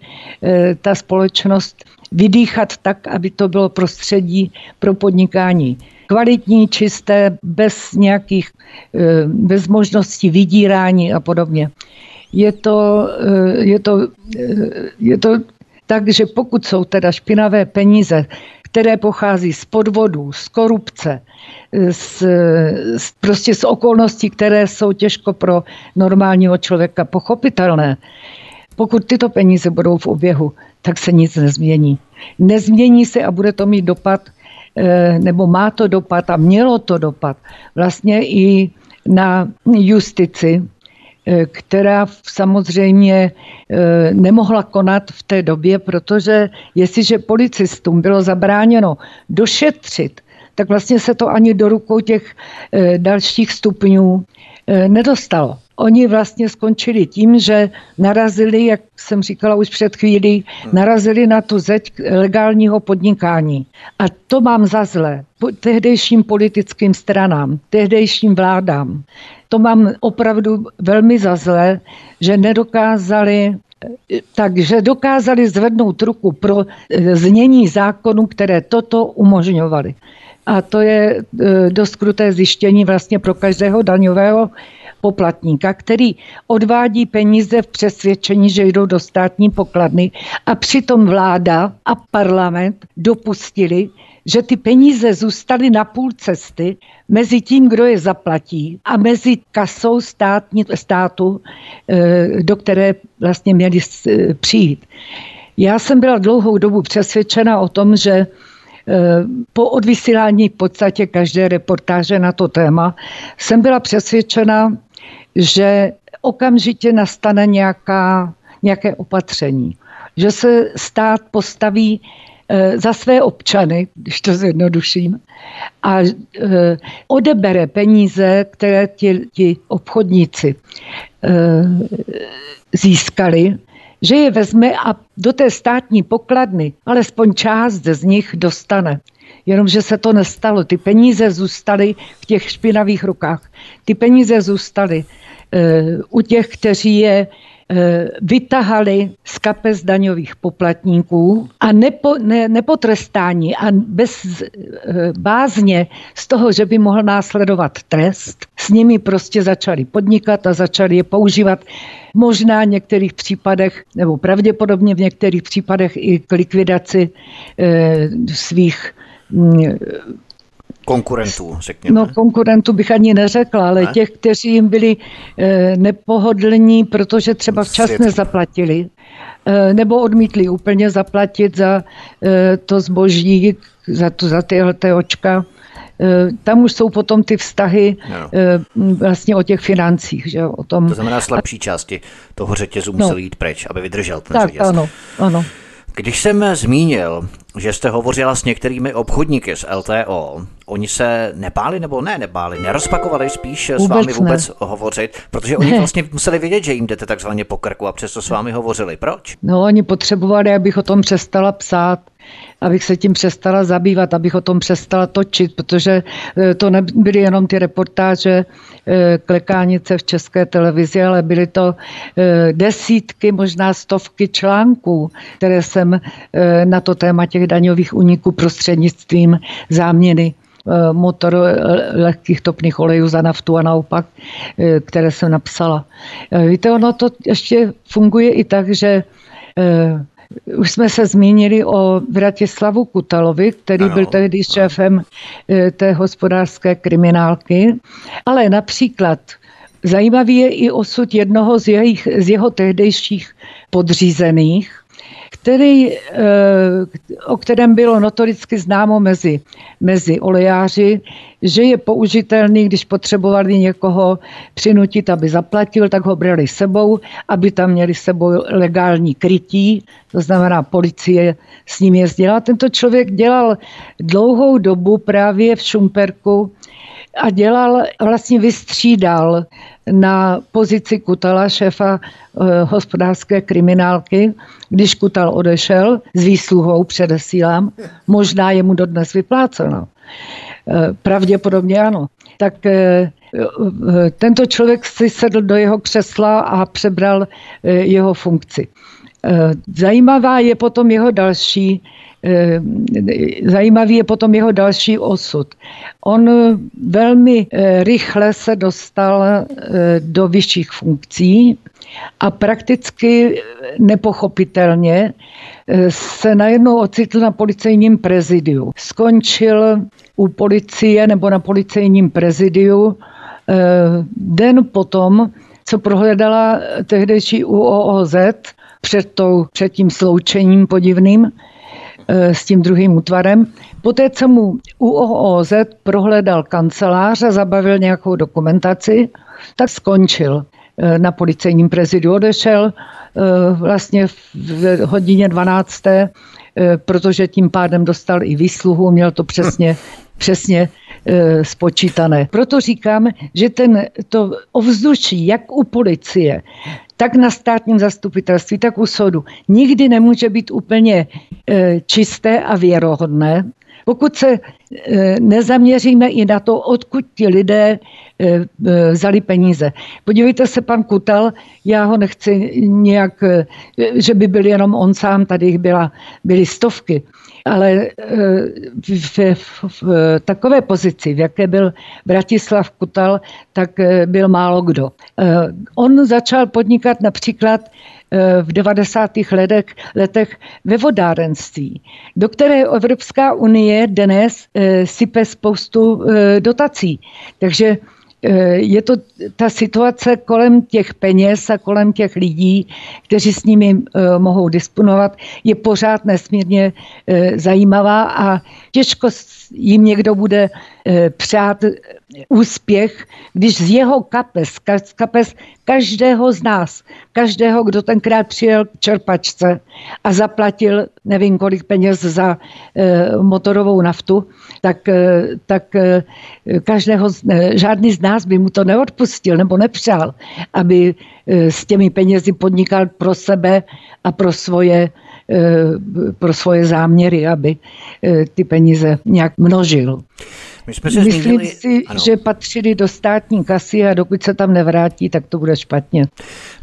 ta společnost vydýchat tak, aby to bylo prostředí pro podnikání kvalitní, čisté, bez nějakých, eh, bez možností vydírání a podobně. Je to, eh, je to, eh, je to tak, že pokud jsou teda špinavé peníze, které pochází z podvodů, z korupce, z, z, prostě z okolností, které jsou těžko pro normálního člověka pochopitelné, pokud tyto peníze budou v oběhu, tak se nic nezmění. Nezmění se a bude to mít dopad Eh, nebo má to dopad a mělo to dopad vlastně i na justici, která samozřejmě eh, nemohla konat v té době, protože jestliže policistům bylo zabráněno došetřit, tak vlastně se to ani do rukou těch dalších stupňů nedostalo. Oni vlastně skončili tím, že narazili, jak jsem říkala už před chvílí, narazili na tu zeď legálního podnikání. A to mám za zlé tehdejším politickým stranám, tehdejším vládám. To mám opravdu velmi za zlé, že nedokázali takže dokázali zvednout ruku pro eh, znění zákonů, které toto umožňovaly. A to je eh, dost kruté zjištění vlastně pro každého daňového poplatníka, který odvádí peníze v přesvědčení, že jdou do státní pokladny a přitom vláda a parlament dopustili, že ty peníze zůstaly na půl cesty mezi tím, kdo je zaplatí a mezi kasou státní, státu, eh, do které vlastně měli eh, přijít. Já jsem byla dlouhou dobu přesvědčena o tom, že po odvysílání v podstatě každé reportáže na to téma jsem byla přesvědčena, že okamžitě nastane nějaká, nějaké opatření. Že se stát postaví eh, za své občany, když to zjednoduším, a eh, odebere peníze, které ti, ti obchodníci eh, získali, že je vezme a do té státní pokladny alespoň část z nich dostane. Jenomže se to nestalo. Ty peníze zůstaly v těch špinavých rukách. Ty peníze zůstaly uh, u těch, kteří je vytahali z kapes daňových poplatníků a nepo, ne, nepotrestání a bez eh, bázně z toho, že by mohl následovat trest, s nimi prostě začali podnikat a začali je používat možná v některých případech, nebo pravděpodobně v některých případech i k likvidaci e, svých mm, konkurentů, řekněme. No konkurentů bych ani neřekla, ale ne? těch, kteří jim byli e, nepohodlní, protože třeba včas Svět. nezaplatili, e, nebo odmítli úplně zaplatit za e, to zboží, za, to, za tyhle očka. E, tam už jsou potom ty vztahy no. vlastně o těch financích. Že? O tom, to znamená, slabší části toho řetězu musel no. jít pryč, aby vydržel ten tak, řetěz. Ano, ano. Když jsem zmínil, že jste hovořila s některými obchodníky z LTO, oni se nebáli nebo ne nebáli, nerozpakovali spíš vůbec s vámi vůbec ne. hovořit, protože oni vlastně museli vědět, že jim jdete takzvaně po krku a přesto s vámi hovořili. Proč? No, oni potřebovali, abych o tom přestala psát, abych se tím přestala zabývat, abych o tom přestala točit, protože eh, to nebyly jenom ty reportáže eh, klekánice v české televizi, ale byly to eh, desítky, možná stovky článků, které jsem na to téma těch daňových uniků prostřednictvím záměny motor lehkých topných olejů za naftu a naopak, které jsem napsala. Víte, ono to ještě funguje i tak, že už jsme se zmínili o Vratislavu Kutalovi, který ano. byl tehdy šéfem eh, té hospodářské kriminálky, ale například zajímavý je i osud jednoho z, jejich, z jeho tehdejších podřízených, který, eh, o kterém bylo notoricky známo mezi, mezi olejáři, že je použitelný, když potřebovali někoho přinutit, aby zaplatil, tak ho brali sebou, aby tam měli sebou legální krytí, to znamená policie s ním jezdila. Tento člověk dělal dlouhou dobu právě v Šumperku a dělal, vlastně vystřídal na pozici Kutala, šéfa eh, hospodářské kriminálky, když Kutal odešel s výsluhou, předesílám, možná je mu dodnes vypláceno. Eh, pravděpodobně ano. Tak eh, tento člověk si sedl do jeho křesla a přebral jeho funkci. Zajímavá je potom jeho další Eh, zajímavý je potom jeho další osud. On velmi eh, rychle se dostal eh, do vyšších funkcí a prakticky nepochopitelně se najednou ocitl na policejním prezidiu. Skončil u policie nebo na policejním prezidiu den potom, co prohledala tehdejší UOOZ před, tou, před tím sloučením podivným, Eh, s tím druhým útvarem. Poté, co mu UOOZ prohledal kancelář a zabavil nějakou dokumentaci, tak skončil eh, na policejním prezidu. Odešel eh, vlastně v hodině 12. protože tím pádem dostal i výsluhu, měl to přesně, přesně spočítané. Proto říkám, že ten, to ovzduší, jak u policie, tak na státním zastupitelství, tak u soudu, nikdy nemůže být úplně e, čisté a věrohodné, pokud se e, nezaměříme i na to, odkud ti lidé e, vzali peníze. Podívejte se, pan Kutal, já ho nechci nějak, že by byl jenom on sám, tady jich byla, byly stovky ale v, v, v, v takové pozici, v jaké byl Bratislav Kutal, tak eh, byl málo kdo. Eh, on začal podnikat například eh, v 90. letech, letech ve vodárenství, do které Evropská unie dnes sype spoustu dotací. Takže Eh, je to ta situace kolem těch peněz a kolem těch lidí, kteří s nimi eh, mohou disponovat, je pořád nesmírně eh, zajímavá a těžko jim někdo bude eh, přát úspěch, když z jeho kapes, kapes každého z nás, každého, kdo tenkrát přijel k čerpačce a zaplatil nevím kolik peněz za e, motorovou naftu, tak, tak každého, žádný z nás by mu to neodpustil nebo nepřál, aby s těmi penězi podnikal pro sebe a pro svoje pro svoje záměry, aby ty peníze nějak množil. My jsme se Myslím zmínili... si, ano. že patřili do státní kasy a dokud se tam nevrátí, tak to bude špatně.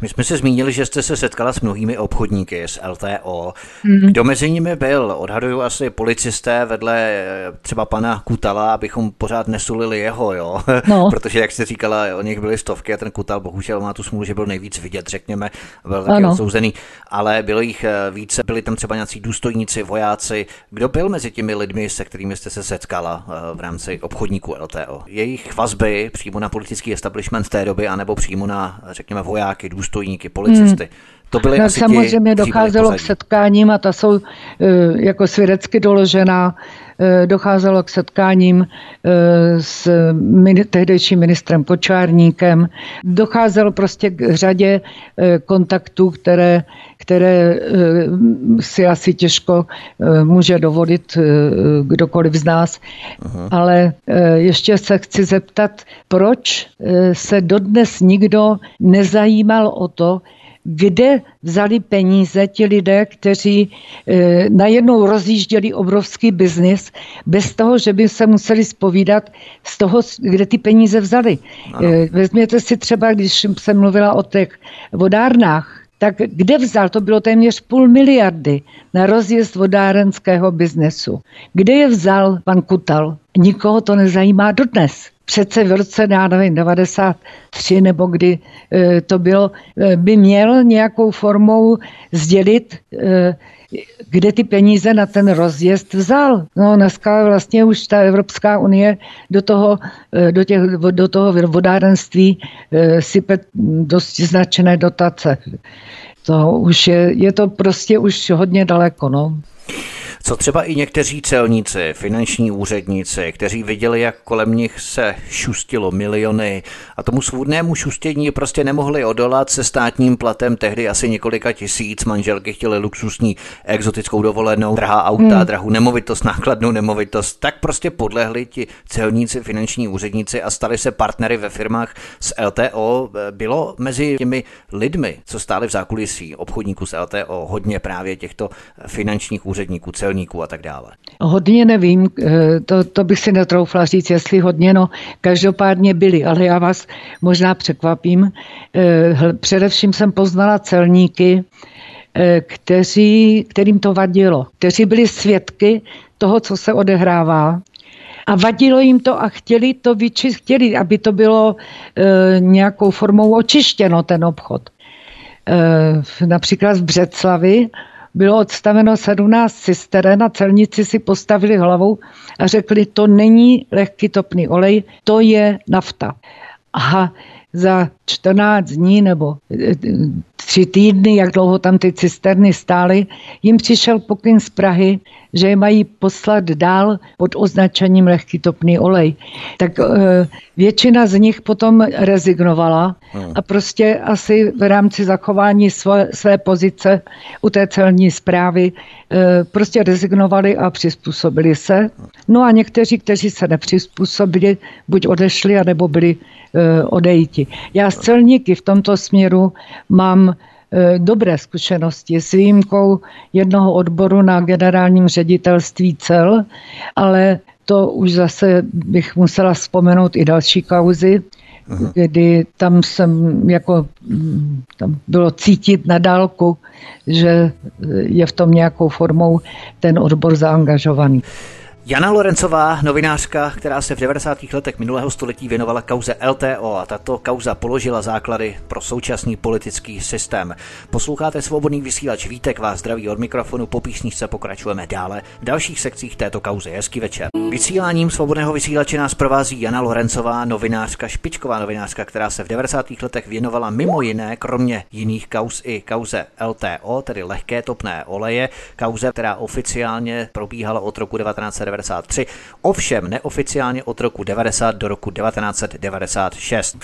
My jsme se zmínili, že jste se setkala s mnohými obchodníky z LTO. Hmm. Kdo mezi nimi byl? Odhaduju asi policisté vedle eh, třeba pana Kutala, abychom pořád nesulili jeho, jo? No. Protože, jak jste říkala, o nich byly stovky a ten Kutal bohužel má tu smůlu, že byl nejvíc vidět, řekněme, byl taky odsouzený, ale bylo jich eh, více, byli tam třeba nějací důstojníci, vojáci. Kdo byl mezi těmi lidmi, se kterými jste se setkala eh, v rámci rámci obchodníků LTO. Jejich vazby přímo na politický establishment té doby, anebo přímo na, řekněme, vojáky, důstojníky, policisty. Hmm. To byly no, asi samozřejmě docházelo k setkáním a ta jsou uh, jako svědecky doložená. Uh, docházelo k setkáním uh, s tehdejším ministrem Kočárníkem. Docházelo prostě k řadě kontaktů, které které eh, si asi těžko eh, může dovolit eh, kdokoliv z nás. Aha. Ale ještě se chci zeptat, proč se dodnes nikdo nezajímal o to, kde vzali peníze ti lidé, kteří e, najednou rozjížděli obrovský biznis bez toho, že by se museli spovídat z toho, kde ty peníze vzali. E, vezměte si třeba, když jsem mluvila o těch vodárnách, tak kde vzal? To bylo téměř půl miliardy na rozjezd vodárenského biznesu. Kde je vzal pan Kutal? Nikoho to nezajímá dodnes. Přece v roce, já nevím, 93 nebo kdy e, to bylo, e, by měl nějakou formou sdělit, e, kde ty peníze na ten rozjezd vzal. No dneska vlastně už ta Evropská unie do toho, do těch, do toho vodárenství sype dost značené dotace. To už je, je to prostě už hodně daleko, no. Co třeba i někteří celníci, finanční úředníci, kteří viděli, jak kolem nich se šustilo miliony a tomu svůdnému šustění prostě nemohli odolat se státním platem tehdy asi několika tisíc. Manželky chtěly luxusní exotickou dovolenou, drahá auta, hmm. drahou nemovitost, nákladnou nemovitost. Tak prostě podlehli ti celníci, finanční úředníci a stali se partnery ve firmách z LTO. Bylo mezi těmi lidmi, co stáli v zákulisí obchodníků z LTO, hodně právě těchto finančních úředníků, celníků celníků a tak dále? Hodně nevím, eh, to, to bych si netroufla říct, jestli hodně, no každopádně byli, ale já vás možná překvapím. Eh, především jsem poznala celníky, eh, kteří, kterým to vadilo, kteří byli svědky toho, co se odehrává a vadilo jim to a chtěli to vyčistit, chtěli, aby to bylo e, nějakou formou očištěno, ten obchod. E, například v Břeclavi bylo odstaveno 17 cisteren a celníci si postavili hlavou a řekli, to není lehký topný olej, to je nafta. A za 14 dní nebo eh, tři týdny, jak dlouho tam ty cisterny stály, jim přišel pokyn z Prahy, že je mají poslat dál pod označením lehký topný olej. Tak eh, většina z nich potom rezignovala hmm. a prostě asi v rámci zachování své, své pozice u té celní zprávy eh, prostě rezignovali a přizpůsobili se. No a někteří, kteří se nepřizpůsobili, buď odešli, anebo byli odejti. Já s celníky v tomto směru mám Eh, dobré zkušenosti s výjimkou jednoho odboru na generálním ředitelství cel, ale to už zase bych musela vzpomenout i další kauzy, Aha. kdy tam jsem jako, mm, tam bylo cítit na dálku, že je v tom nějakou formou ten odbor zaangažovaný. Jana Lorencová, novinářka, která se v 90. letech minulého století věnovala kauze LTO a tato kauza položila základy pro současný politický systém. Posloucháte svobodný vysílač Vítek, vás zdraví od mikrofonu, po písničce pokračujeme dále v dalších sekcích této kauzy. Hezký večer. Vysíláním svobodného vysílače nás provází Jana Lorencová, novinářka, špičková novinářka, která se v 90. letech věnovala mimo jiné, kromě jiných kauz i kauze LTO, tedy lehké topné oleje, kauze, která oficiálně probíhala od roku 1990 1993, ovšem neoficiálně od roku 90 do roku 1996.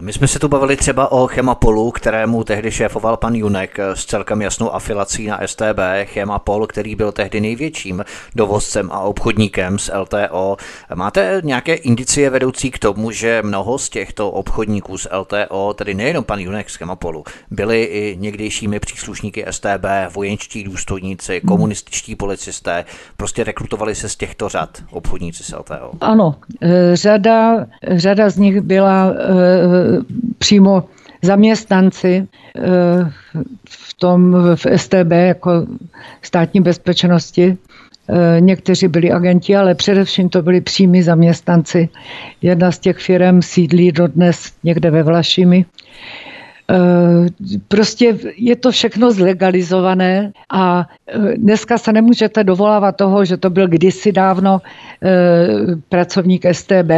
My jsme se tu bavili třeba o Chemapolu, kterému tehdy šéfoval pan Junek s celkem jasnou afilací na STB. Chemapol, který byl tehdy největším dovozcem a obchodníkem s LTO. Máte nějaké indicie vedoucí k tomu, že mnoho z těchto obchodníků s LTO, tedy nejenom pan Junek z Chemapolu, byli i někdejšími příslušníky STB, vojenčtí důstojníci, komunističtí policisté, prostě rekrutovali se z těchto řad obchodníci s LTO? Ano, e, řada, řada z nich byla přímo zaměstnanci eh, v tom v STB jako státní bezpečnosti. Eh, někteří byli agenti, ale především to byli přímí zaměstnanci. Jedna z těch firm sídlí dodnes někde ve Vlašimi. Eh, prostě je to všechno zlegalizované a dneska se nemůžete dovolávat toho, že to byl kdysi dávno pracovník STB,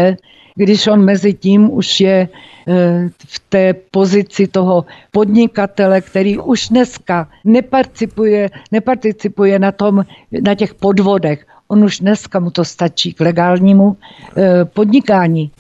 když on mezi tím už je eh, v té pozici toho podnikatele, který už dneska neparticipuje, neparticipuje na, tom, na těch podvodech. On už dneska mu to stačí k legálnímu eh, podnikání.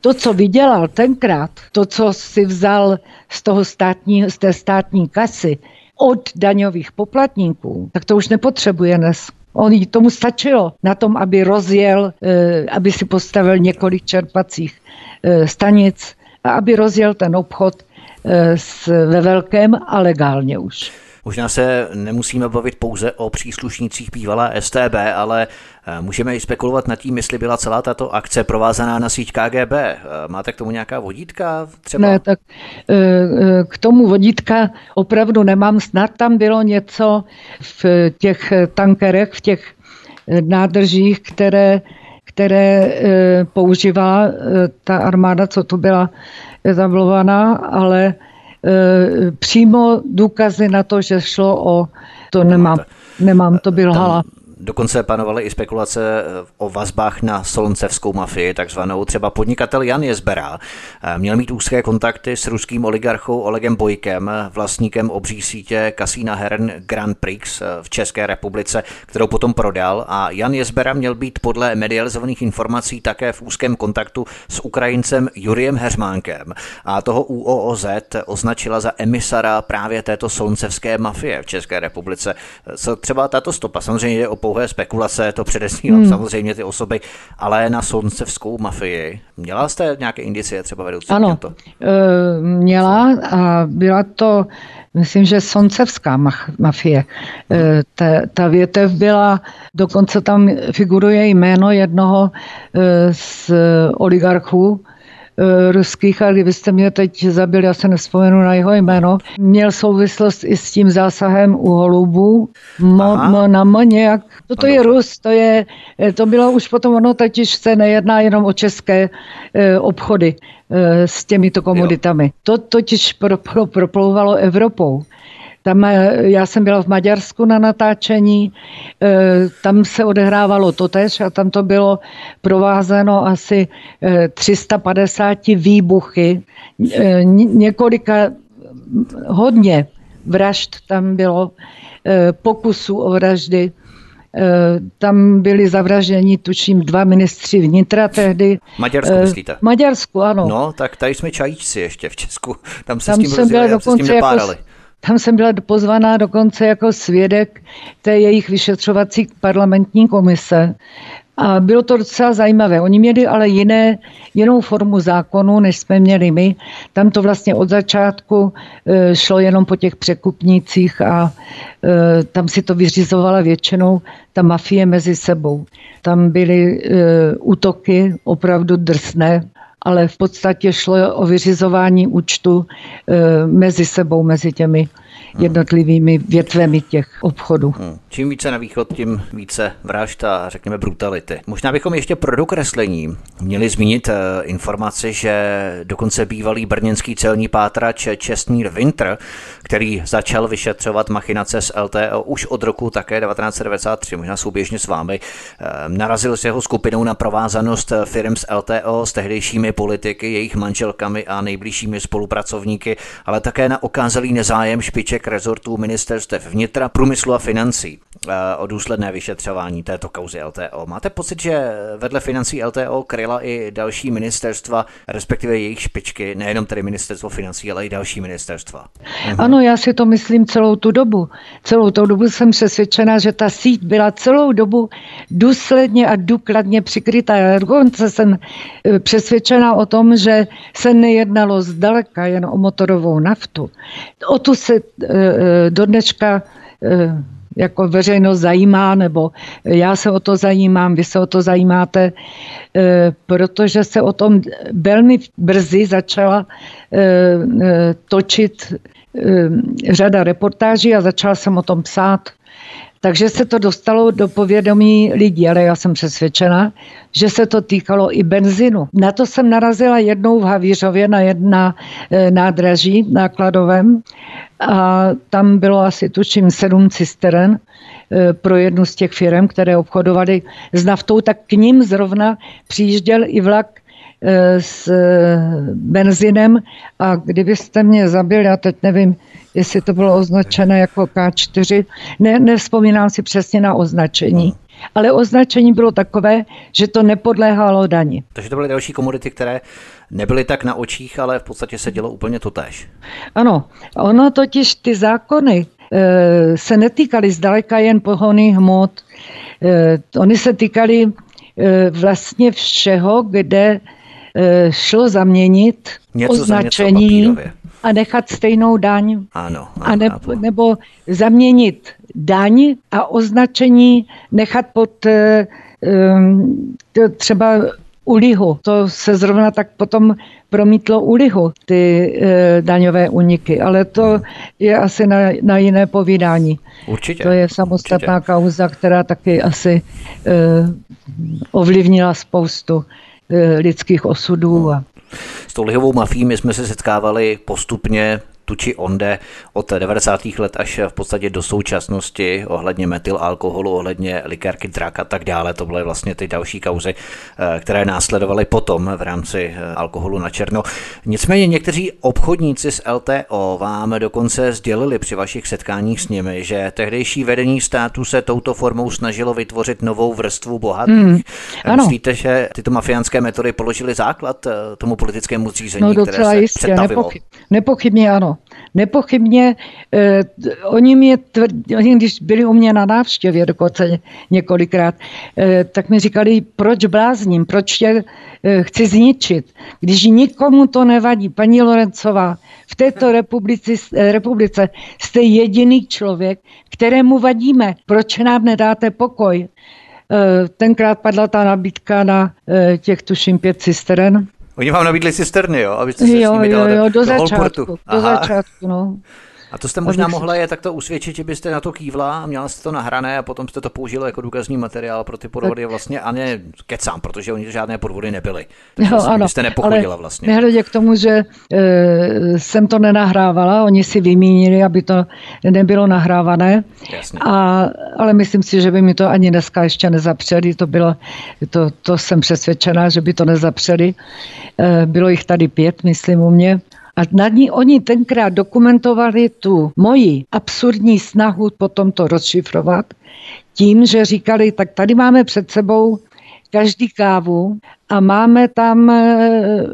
To, co vydělal tenkrát, to, co si vzal z, toho státní, z té státní kasy od daňových poplatníků, tak to už nepotřebuje dnes. On tomu stačilo na tom, aby rozjel, eh, aby si postavil několik čerpacích eh, stanic a aby rozjel ten obchod eh, ve velkém a legálně už. Možná se nemusíme bavit pouze o příslušnících bývalé STB, ale eh, můžeme i spekulovat nad tím, jestli byla celá tato akce provázaná na síť KGB. Eh, máte k tomu nějaká vodítka třeba? Ne, tak eh, k tomu vodítka opravdu nemám. Snad tam bylo něco v těch tankerech, v těch nádržích, které které používala ta armáda, co to byla zablovaná, ale přímo důkazy na to, že šlo o, to nemám, nemám to byl hala. Dokonce panovaly i spekulace eh, o vazbách na soloncevskou mafii, takzvanou. Třeba podnikatel Jan Jezbera eh, měl mít úzké kontakty s ruským oligarchou Olegem Bojkem, vlastníkem obří sítě kasína heren Grand Prix eh, v České republice, kterou potom prodal. A Jan Jezbera měl být podle medializovaných informací také v úzkém kontaktu s Ukrajincem Juriem Heřmánkem. A toho UOOZ označila za emisara právě této soloncevské mafie v České republice. Co třeba tato stopa? Samozřejmě jde o pouhé spekulace, to předesílám hmm. samozřejmě ty osoby, ale na soncevskou mafii. Měla jste nějaké indicie třeba vedoucí ano, to? E, měla a byla to, myslím, že soncevská mafie. E, ta, ta větev byla, dokonce tam figuruje jméno jednoho e, z oligarchů, Eh, ruských a kdybyste mě teď zabili, já se nespomenu na jeho jméno, měl souvislost i s tím zásahem u holubů. Na mo nějak, to, to je Rus, to je, eh, to bylo už potom, ono totiž se nejedná jenom o české eh, obchody eh, s těmito komoditami. Jo. To totiž pro, pro, proplouvalo Evropou. Tam eh, já jsem byla v Maďarsku na natáčení, eh, tam se odehrávalo totež a tam to bylo provázeno asi 350 eh, výbuchy, několika, hodně vražd tam bylo, pokusů o vraždy. Tam byli zavražděni, tuším, dva ministři vnitra tehdy. Maďarsku myslíte? Maďarsku, ano. No, tak tady jsme čajíčci ještě v Česku. Tam se tam s tím jsem byla dokonce s tím jako tam jsem byla pozvaná dokonce jako svědek té jejich vyšetřovací parlamentní komise. A bylo to docela zajímavé. Oni měli ale jiné, jinou formu zákonu, než jsme měli my. Tam to vlastně od začátku e, šlo jenom po těch překupnících a e, tam si to vyřizovala většinou ta mafie mezi sebou. Tam byly e, útoky opravdu drsné ale v podstatě šlo o vyřizování účtu eh, mezi sebou, mezi těmi jednotlivými větvemi těch obchodů. Hmm. Čím více na východ, tím více vražd a řekněme brutality. Možná bychom ještě pro dokreslení měli zmínit uh, informaci, že dokonce bývalý brněnský celní pátrač Čestnír Winter, který začal vyšetřovat machinace s LTO už od roku také 1993, možná souběžně s vámi, uh, narazil s jeho skupinou na provázanost firm s LTO s tehdejšími politiky, jejich manželkami a nejbližšími spolupracovníky, ale také na okázalý nezájem špiček všech rezortů ministerstev vnitra, průmyslu a financí eh, o důsledné vyšetřování této kauzy LTO. Máte pocit, že vedle financí LTO kryla i další ministerstva, respektive jejich špičky, nejenom tedy ministerstvo financí, ale i další ministerstva? Mhm. Ano, já si to myslím celou tu dobu. Celou tu dobu jsem přesvědčena, že ta síť byla celou dobu důsledně a důkladně přikrytá. Já dokonce jsem eh, přesvědčena o tom, že se nejednalo zdaleka jen o motorovou naftu. O tu se eh, do dneška jako veřejnost zajímá, nebo já se o to zajímám, vy se o to zajímáte, protože se o tom velmi brzy začala točit řada reportáží a začala jsem o tom psát takže se to dostalo do povědomí lidí, ale já jsem přesvědčena, že se to týkalo i benzinu. Na to jsem narazila jednou v Havířově na jedna e, nádraží nákladovém a tam bylo asi tučím sedm cisteren e, pro jednu z těch firm, které obchodovaly s naftou, tak k ním zrovna přijížděl i vlak s benzinem a kdybyste mě zabil, já teď nevím, jestli to bylo označené jako K4. Ne, nevzpomínám si přesně na označení. Ale označení bylo takové, že to nepodléhalo dani. Takže to byly další komodity, které nebyly tak na očích, ale v podstatě se dělo úplně to tež. Ano, ono totiž ty zákony e, se netýkaly zdaleka jen pohony hmot. E, oni se týkaly vlastně všeho, kde šlo zaměnit něco označení. Za něco a nechat stejnou daň. Ano. ano a ne, nebo zaměnit daň a označení nechat pod eh, eh, třeba u lihu. To se zrovna tak potom promítlo u lihu, ty e, daňové uniky, ale to hmm. je asi na, na jiné povídání. Určitě. To je samostatná určitě. kauza, která taky asi e, ovlivnila spoustu lidských osudů s tou lihovou mafií my jsme se setkávali postupně tu či onde od 90. let až v podstatě do současnosti ohledně metyl alkoholu, ohledně likérky drak a tak dále. To byly vlastně ty další kauzy, eh, které následovaly potom v rámci eh, alkoholu na černo. Nicméně někteří obchodníci z LTO vám dokonce sdělili při vašich setkáních s nimi, že tehdejší vedení státu se touto formou snažilo vytvořit novou vrstvu bohatých. Hmm, Myslíte, že tyto mafiánské metody položily základ eh, tomu politickému zřízení, no, které se jistě? Nepochyb, nepochybně ano. Nepochybně eh, oni mě tvrdí, oni když byli u mě na návštěvě dokonce několikrát, eh, tak mi říkali, proč blázním, proč tě eh, chci zničit, když nikomu to nevadí. Paní Lorencová, v této republice, eh, republice jste jediný člověk, kterému vadíme. Proč nám nedáte pokoj? Eh, tenkrát padla ta nabídka na eh, těch tuším pět cisteren Oni vám nabídli cisterny, jo? Abyste se jo, s nimi jo, jo, do, do začátku, do začátku, no. A to jste možná mohla je takto usvědčit, že byste na to kývla a měla jste to nahrané a potom jste to použili jako důkazní materiál pro ty podvody tak. vlastně a ne kecám, protože oni žádné podvody nebyly. Takže jo, vlastně ano, byste nepochodila vlastně. Nehledě k tomu, že e, jsem to nenahrávala, oni si vymínili, aby to nebylo nahrávané. Jasně. A, ale myslím si, že by mi to ani dneska ještě nezapřeli. To, bylo, to, to jsem přesvědčená, že by to nezapřeli. E, bylo jich tady pět, myslím u mě. A nad ní oni tenkrát dokumentovali tu moji absurdní snahu potom to rozšifrovat tím, že říkali, tak tady máme před sebou každý kávu a máme tam eh,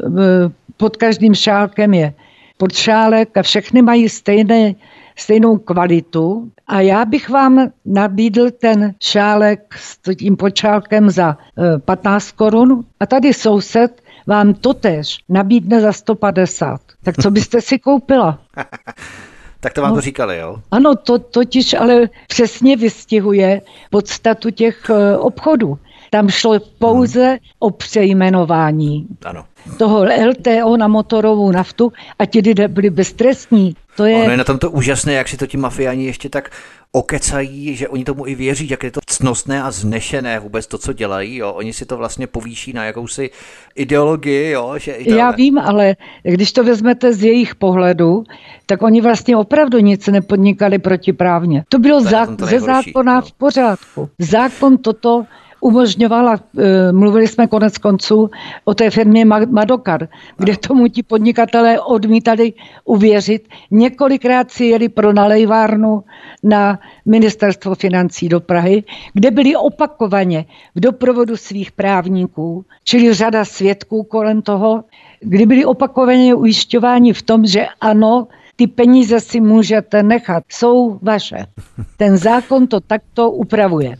pod každým šálkem je podšálek a všechny mají stejné, stejnou kvalitu a já bych vám nabídl ten šálek s tím počálkem za 15 eh, korun a tady soused vám totéž nabídne za 150. Tak co byste si koupila? tak to vám no, to říkali, jo? Ano, to totiž ale přesně vystihuje podstatu těch eh, obchodů. Tam šlo pouze hmm. o přejmenování. Ano. Toho LTO na motorovou naftu a ti lidé byli beztrestní. To je... Ono je na tom to úžasné, jak si to ti mafiáni ještě tak okecají, že oni tomu i věří, jak je to cnostné a znešené vůbec to, co dělají. Jo. Oni si to vlastně povýší na jakousi ideologii. Jo, že ideole... Já vím, ale když to vezmete z jejich pohledu, tak oni vlastně opravdu nic nepodnikali protiprávně. To bylo to zá... ze zákona no. v pořádku. Zákon toto umožňovala, eh, mluvili jsme konec konců o té firmě Madokar, kde tomu ti podnikatelé odmítali uvěřit. Několikrát si jeli pro nalejvárnu na ministerstvo financí do Prahy, kde byli opakovaně v doprovodu svých právníků, čili řada svědků kolem toho, kdy byli opakovaně ujišťováni v tom, že ano, ty peníze si můžete nechat, jsou vaše. Ten zákon to takto upravuje.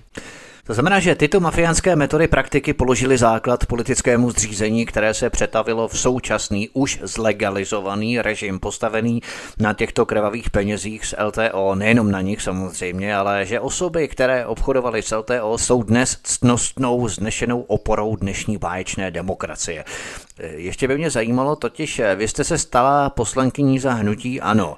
To znamená, že tyto mafiánské metody praktiky položily základ politickému zřízení, které se přetavilo v současný už zlegalizovaný režim postavený na těchto krvavých penězích z LTO, nejenom na nich samozřejmě, ale že osoby, které obchodovaly s LTO, jsou dnes ctnostnou znešenou oporou dnešní báječné demokracie. Ještě by mě zajímalo totiž, vy jste se stala poslankyní za hnutí ANO.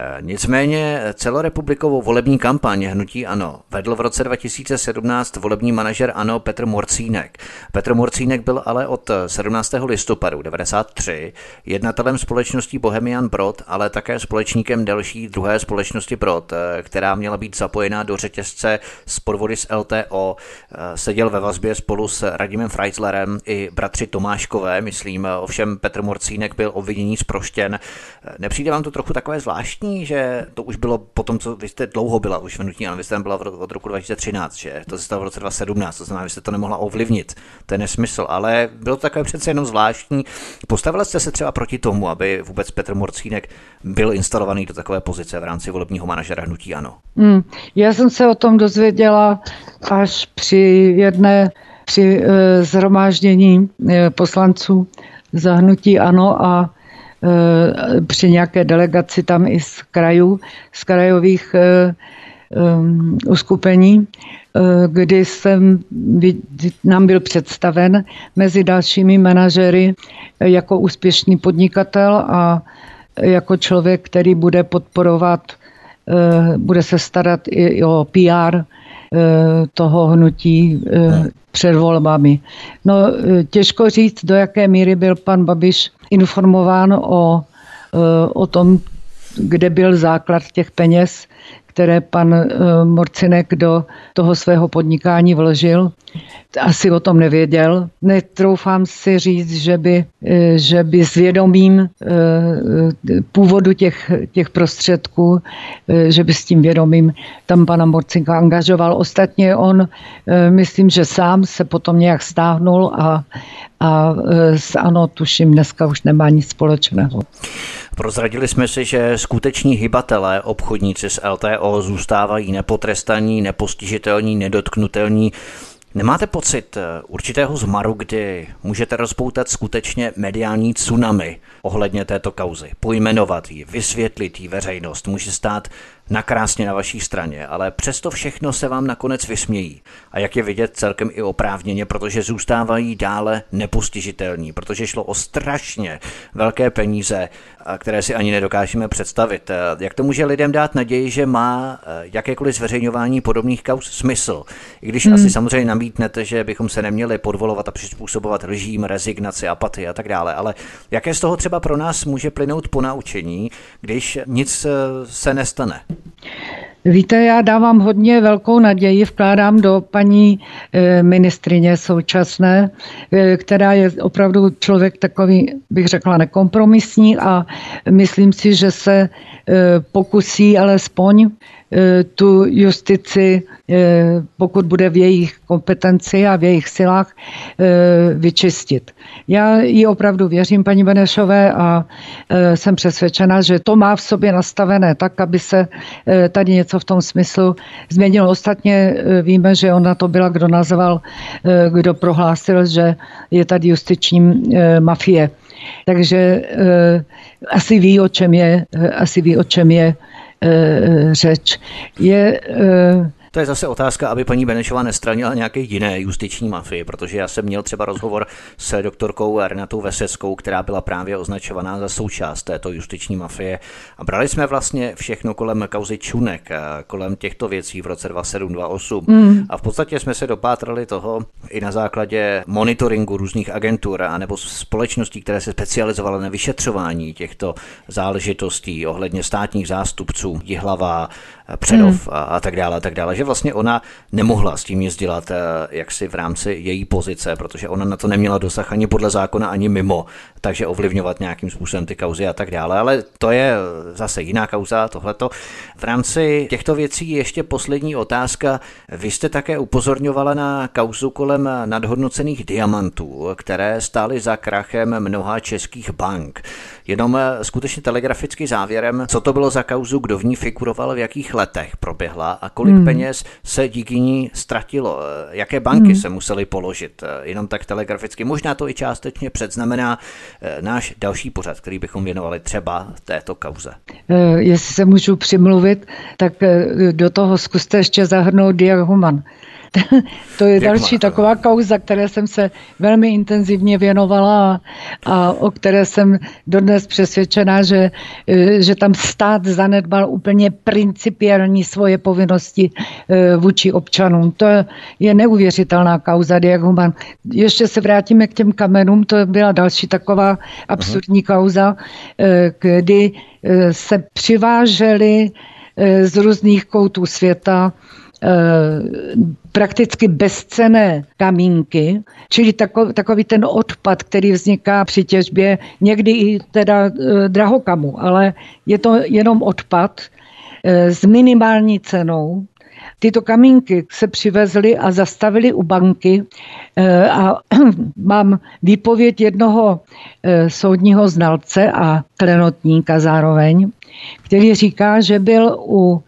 Eh, nicméně celorepublikovou volební kampaň Hnutí Ano vedl v roce 2017 volební manažer Ano Petr Morcínek. Petr Morcínek byl ale od 17. listopadu 1993 jednatelem společností Bohemian Brod, ale také společníkem další druhé společnosti Brod, eh, která měla být zapojená do řetězce z podvody z LTO. Eh, seděl ve vazbě spolu s Radimem Freislerem i bratři Tomáškové, ovšem Petr Morcínek byl obvinění zproštěn. Nepřijde vám to trochu takové zvláštní? že to už bylo po tom, co vy jste dlouho byla už v ale vy jste byla od roku 2013, že to se stalo v roce 2017, to znamená, že jste to nemohla ovlivnit. To je nesmysl, ale bylo to takové přece jenom zvláštní. Postavila jste se třeba proti tomu, aby vůbec Petr Morcínek byl instalovaný do takové pozice v rámci volebního manažera hnutí Ano? Hmm, já jsem se o tom dozvěděla až při jedné při e, zhromáždění e, poslanců za hnutí Ano a Eh, při nějaké delegaci tam i z krajů, z krajových eh, eh, uskupení, kdy jsem, nám byl představen mezi dalšími manažery jako úspěšný podnikatel a jako člověk, který bude podporovat, bude se starat i o PR toho hnutí před volbami. No, těžko říct, do jaké míry byl pan Babiš informován o, o tom, kde byl základ těch peněz, které pan e, Morcinek do toho svého podnikání vložil. Asi o tom nevěděl. Netroufám si říct, že by, e, že by s vědomím původu těch, těch prostředků, že by s tím vědomím tam pana Morcinka angažoval. Ostatně on, myslím, že sám se potom nějak stáhnul a a s ANO tuším dneska už nemá nic společného. Prozradili jsme si, že skuteční hybatelé, obchodníci z LTO zůstávají nepotrestaní, nepostižitelní, nedotknutelní. Nemáte pocit e, určitého zmaru, kdy můžete rozpoutat skutečně mediální tsunami ohledně této kauzy, pojmenovat ji, vysvětlit ji veřejnost, může stát nakrásně na vaší straně, ale přesto všechno se vám nakonec vysmějí. A jak je vidět celkem i oprávněně, protože zůstávají dále nepostižitelní, protože šlo o strašně velké peníze, které si ani nedokážeme představit. Jak to může lidem dát naději, že má jakékoliv zveřejňování podobných kaus smysl? I když hmm. asi samozřejmě namítnete, že bychom se neměli podvolovat a přizpůsobovat lžím, rezignaci, apatii a tak dále, ale jaké z toho třeba pro nás může plynout po naučení, když nic se nestane? Víte, já dávám hodně velkou naději, vkládám do paní eh, ministrině současné, eh, která je opravdu člověk takový, bych řekla, nekompromisní a myslím si, že se eh, pokusí alespoň tu justici, eh, pokud bude v jejich kompetenci a v jejich silách, eh, vyčistit. Já ji opravdu věřím, paní Benešové, a jsem přesvědčena, že to má v sobě nastavené tak, aby se tady něco v tom smyslu změnilo. Ostatně víme, že ona to byla, kdo nazval, kdo prohlásil, že je tady justiční mafie. Takže asi ví, o čem je, asi ví, o čem je Eh, řeč. Je eh, to je zase otázka, aby paní Benešová nestranila nějaké jiné justiční mafie, protože já jsem měl třeba rozhovor s doktorkou Renatou Veseckou, která byla právě označovaná za součást této justiční mafie. A brali jsme vlastně všechno kolem kauzy Čunek, kolem těchto věcí v roce 2728. Mm. A v podstatě jsme se dopátrali toho i na základě monitoringu různých agentur a nebo společností, které se specializovaly na vyšetřování těchto záležitostí ohledně státních zástupců, Jihlava, Předov hmm. a, a tak dále, a tak dále, že vlastně ona nemohla s tím nic dělat jaksi v rámci její pozice, protože ona na to neměla dosah ani podle zákona, ani mimo, takže ovlivňovat nějakým způsobem ty kauzy a tak dále, ale to je zase jiná kauza, tohleto. V rámci těchto věcí ještě poslední otázka. Vy jste také upozorňovala na kauzu kolem nadhodnocených diamantů, které stály za krachem mnoha českých bank. Jenom eh, skutečně telegraficky závěrem, co to bylo za kauzu, kdo v ní figuroval, v jakých letech proběhla a kolik hmm. peněz se díky ní ztratilo, eh, jaké banky hmm. se musely položit. Eh, jenom tak telegraficky. Možná to i částečně předznamená náš další pořad, který bychom věnovali třeba této kauze. Jestli se můžu přimluvit, tak do toho zkuste ještě zahrnout Diahuman. to je další taková kauza, které jsem se velmi intenzivně věnovala a, a o které jsem dodnes přesvědčená, že, e, že tam stát zanedbal úplně principiální svoje povinnosti e, vůči občanům. To je neuvěřitelná kauza Diaguman. Ještě se vrátíme k těm kamenům, to byla další taková absurdní Aha. kauza, e, kdy se přivážely z různých koutů světa prakticky bezcené kamínky, čili takový, takový ten odpad, který vzniká při těžbě, někdy i teda eh, drahokamu, ale je to jenom odpad eh, s minimální cenou. Tyto kamínky se přivezly a zastavili u banky a mám výpověď jednoho soudního znalce a klenotníka zároveň, který říká, že byl u Eh,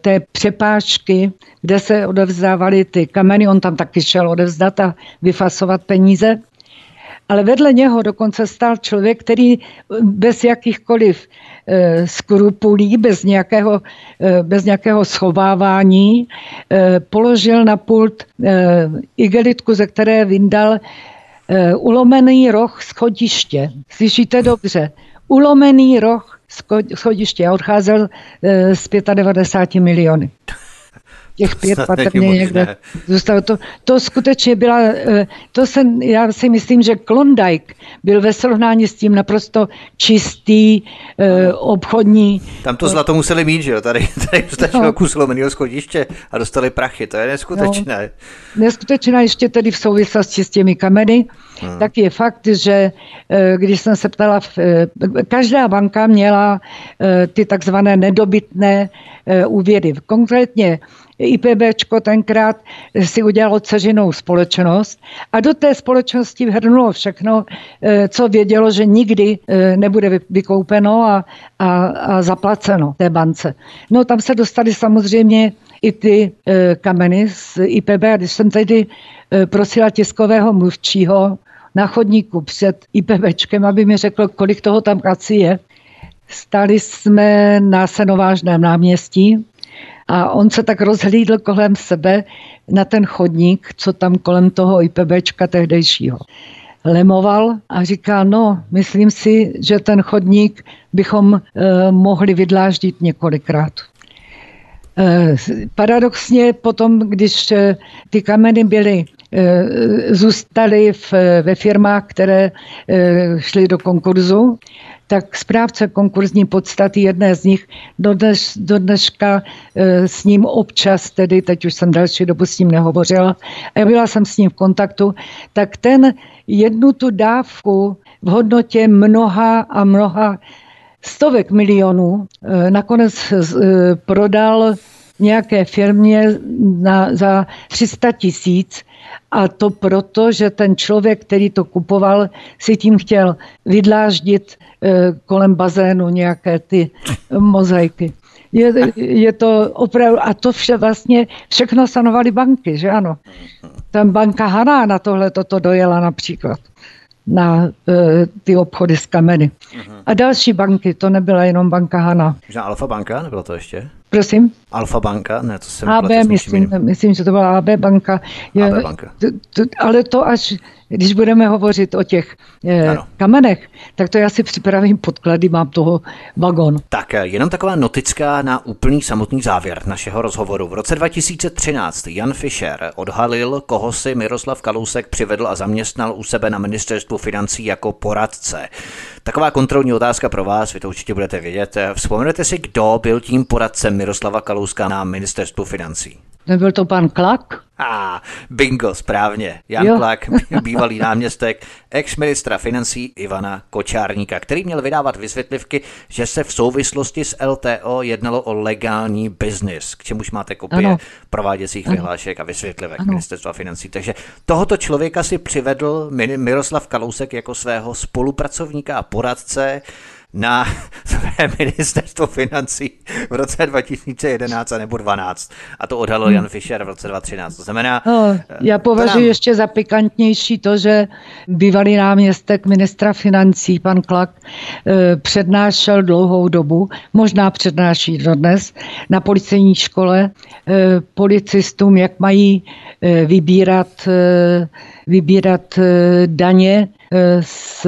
té přepážky, kde se odevzdávaly ty kameny, on tam taky šel odevzdat a vyfasovat peníze. Ale vedle něho dokonce stál člověk, který bez jakýchkoliv eh, skrupulí, bez nějakého, eh, bez nějakého schovávání, položil na pult igelitku, ze které vyndal ulomený roh schodiště. Slyšíte dobře? Ulomený roh schodiště a odcházel eh, s 95 miliony. Těch pět patrně někde zůstalo. To, to skutečně byla, eh, to se, já si myslím, že Klondike byl ve srovnání s tím naprosto čistý eh, obchodní. Tam to zlato museli mít, že jo? Tady, tady stačilo no. kus lomeného schodiště a dostali prachy, to je neskutečné. No, neskutečné ještě tedy v souvislosti s těmi kameny. Hmm. Tak je fakt, že eh, když jsem se ptala, eh, každá banka měla eh, ty takzvané nedobytné úvěry. Konkrétně IPBčko tenkrát si udělalo ceřinou společnost a do té společnosti vhrnulo všechno, co vědělo, že nikdy nebude vykoupeno a, a, a zaplaceno té bance. No tam se dostali samozřejmě i ty kameny z IPB. A když jsem tedy prosila tiskového mluvčího na chodníku před IPVčkem, aby mi řekl, kolik toho tam kaci je. Stali jsme na Senovážném náměstí a on se tak rozhlídl kolem sebe na ten chodník, co tam kolem toho IPBčka tehdejšího. Lemoval a říká, no, myslím si, že ten chodník bychom e, mohli vydláždit několikrát. E, paradoxně potom, když e, ty kameny byly Eh, zůstali v, ve firmách, které eh, šly do konkurzu, tak správce konkurzní podstaty, jedné z nich, do, dneš, do dneška eh, s ním občas, tedy teď už jsem další dobu s ním nehovořila, a byla jsem s ním v kontaktu, tak ten jednu tu dávku v hodnotě mnoha a mnoha stovek milionů nakonec prodal nějaké firmě na, za 300 tisíc a to proto, že ten člověk, který to kupoval, si tím chtěl vydláždit eh, kolem bazénu nějaké ty mozaiky. Je, je to opravdu, a to vše vlastně všechno sanovaly banky, že ano. Tam banka Haná na tohle toto dojela například na uh, ty obchody s kameny. Uh-huh. A další banky, to nebyla jenom banka Hana. Možná Alfa banka, nebylo to ještě? Prosím? Alfa banka? Ne, to jsem AB, myslím, myslím, že to byla AB banka. Je, AB banka. To, to, ale to až, když budeme hovořit o těch eh, kamenech, tak to já si připravím podklady, mám toho vagon. Tak eh, jenom taková notická na úplný samotný závěr našeho rozhovoru. V roce 2013 Jan Fischer odhalil, koho si Miroslav Kalousek přivedl a zaměstnal u sebe na ministerstvu financí jako poradce. Taková kontrolní otázka pro vás, vy to určitě budete vědět. Vzpomenete si, kdo byl tím poradcem Miroslava Kalouska na ministerstvu financí? Nebyl to pan Klak? A ah, bingo, správně. Jan jo. Klak, bývalý náměstek ex-ministra financí Ivana Kočárníka, který měl vydávat vysvětlivky, že se v souvislosti s LTO jednalo o legální biznis, k čemuž máte kopie ano. prováděcích ano. vyhlášek a vysvětlivek ano. ministerstva financí. Takže tohoto člověka si přivedl Miroslav Kalousek jako svého spolupracovníka a poradce na své ministerstvo financí v roce 2011 nebo 12 a to odhalil hmm. Jan Fischer v roce 2013. To znamená... No, já považuji nám... ještě za pikantnější to, že bývalý náměstek ministra financí, pan Klak, eh, přednášel dlouhou dobu, možná přednáší dodnes, na policejní škole eh, policistům, jak mají eh, vybírat, vybírat daně z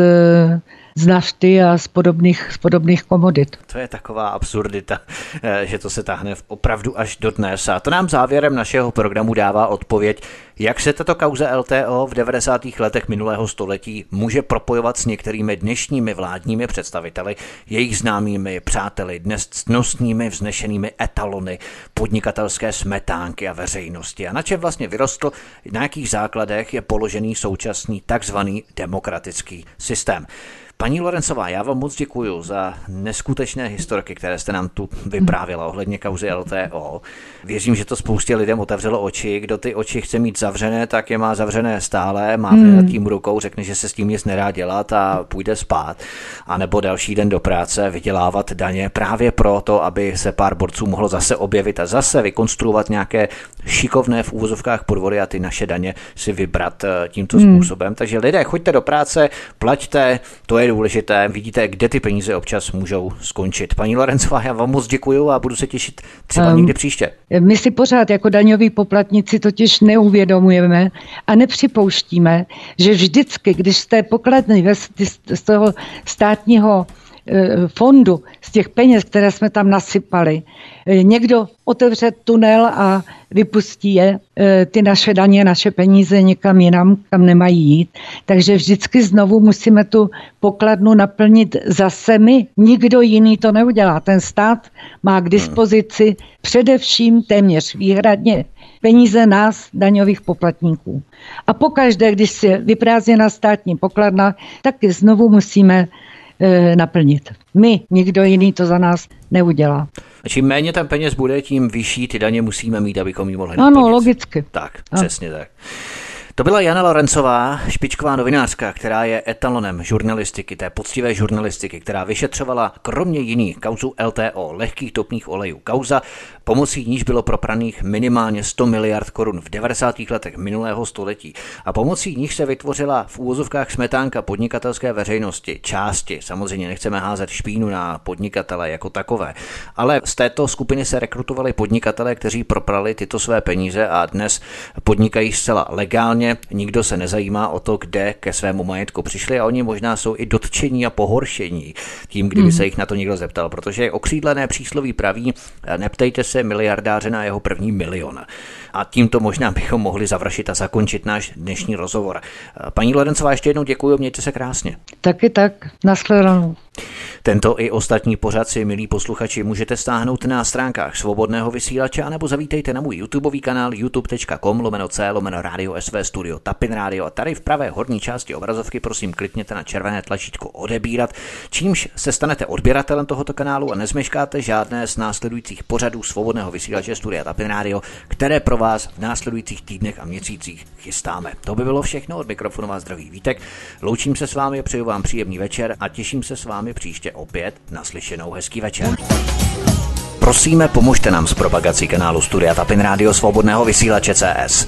z nafty a z podobných, z podobných komodit. To je taková absurdita, eh, že to se tahne opravdu až do dnes. A to nám závěrem našeho programu dává odpověď, jak se tato kauze LTO v 90. letech minulého století může propojovat s některými dnešními vládními představiteli, jejich známými přáteli, dnes ctnostními vznešenými etalony, podnikatelské smetánky a veřejnosti a na čem vlastně vyrostl, na jakých základech je položený současný takzvaný demokratický systém. Paní Lorencová, já vám moc děkuji za neskutečné historky, které jste nám tu vyprávěla ohledně kauzy LTO. Věřím, že to spoustě lidem otevřelo oči. Kdo ty oči chce mít zavřené, tak je má zavřené stále, má hmm. nad tím rukou, řekne, že se s tím nic nedá dělat a půjde spát. A nebo další den do práce vydělávat daně právě proto, aby se pár borců mohlo zase objevit a zase vykonstruovat nějaké šikovné v úvozovkách podvody a ty naše daně si vybrat eh, tímto hmm. způsobem. Takže lidé, choďte do práce, plaťte, to je důležité. Vidíte, kde ty peníze občas můžou skončit. Paní Lorencová, já vám moc děkuji a budu se těšit třeba um, někdy příště. My si pořád jako daňoví poplatníci totiž neuvědomujeme a nepřipouštíme, že vždycky, když z té pokladny, z toho státního fondu, z těch peněz, které jsme tam nasypali, eh, někdo otevře tunel a vypustí je, eh, ty naše daně, naše peníze někam jinam, kam nemají jít. Takže vždycky znovu musíme tu pokladnu naplnit zase my. Nikdo jiný to neudělá. Ten stát má k dispozici především téměř výhradně peníze nás, daňových poplatníků. A pokaždé, když se vyprázdněna státní pokladna, taky znovu musíme naplnit. My, nikdo jiný to za nás neudělá. A čím méně tam peněz bude, tím vyšší ty daně musíme mít, abychom ji mohli naplnit. Ano, logicky. Tak, přesně a. tak. To byla Jana Lorencová, špičková novinářka, která je etalonem žurnalistiky, té poctivé žurnalistiky, která vyšetřovala kromě jiných kauzu LTO, lehkých topných olejů. Kauza, pomocí níž bylo propraných minimálně 100 miliard korun v 90. letech minulého století. A pomocí níž se vytvořila v úvozovkách smetánka podnikatelské veřejnosti, části, samozřejmě nechceme házet špínu na podnikatele jako takové, ale z této skupiny se rekrutovali podnikatele, kteří proprali tyto své peníze a dnes podnikají zcela legálně. Nikdo se nezajímá o to, kde ke svému majetku přišli a oni možná jsou i dotčení a pohoršení tím, kdyby hmm. se jich na to někdo zeptal, protože okřídlené přísloví praví, neptejte se miliardáře na jeho první milion. A tímto možná bychom mohli završit a zakončit náš dnešní rozhovor. Paní Lorencová, ještě jednou děkuji, mějte se krásně. Taky tak, nashledanou. Tento i ostatní pořad si, milí posluchači, můžete stáhnout na stránkách svobodného vysílače nebo zavítejte na můj YouTubeový kanál youtube.com lomeno c lomeno radio sv studio Tapin Radio a tady v pravé horní části obrazovky prosím klikněte na červené tlačítko odebírat, čímž se stanete odběratelem tohoto kanálu a nezmeškáte žádné z následujících pořadů svobodného vysílače studia Tapin Radio, které pro vás v následujících týdnech a měsících chystáme. To by bylo všechno od mikrofonu vás zdraví Vítek. Loučím se s vámi, přeju vám příjemný večer a těším se s vámi příště opět naslyšenou hezký večer. Prosíme, pomožte nám s propagací kanálu Studia Tapin Radio Svobodného vysílače CS.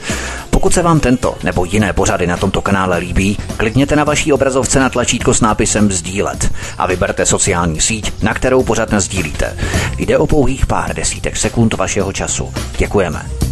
Pokud se vám tento nebo jiné pořady na tomto kanále líbí, klikněte na vaší obrazovce na tlačítko s nápisem Sdílet a vyberte sociální síť, na kterou pořád sdílíte. Jde o pouhých pár desítek sekund vašeho času. Děkujeme.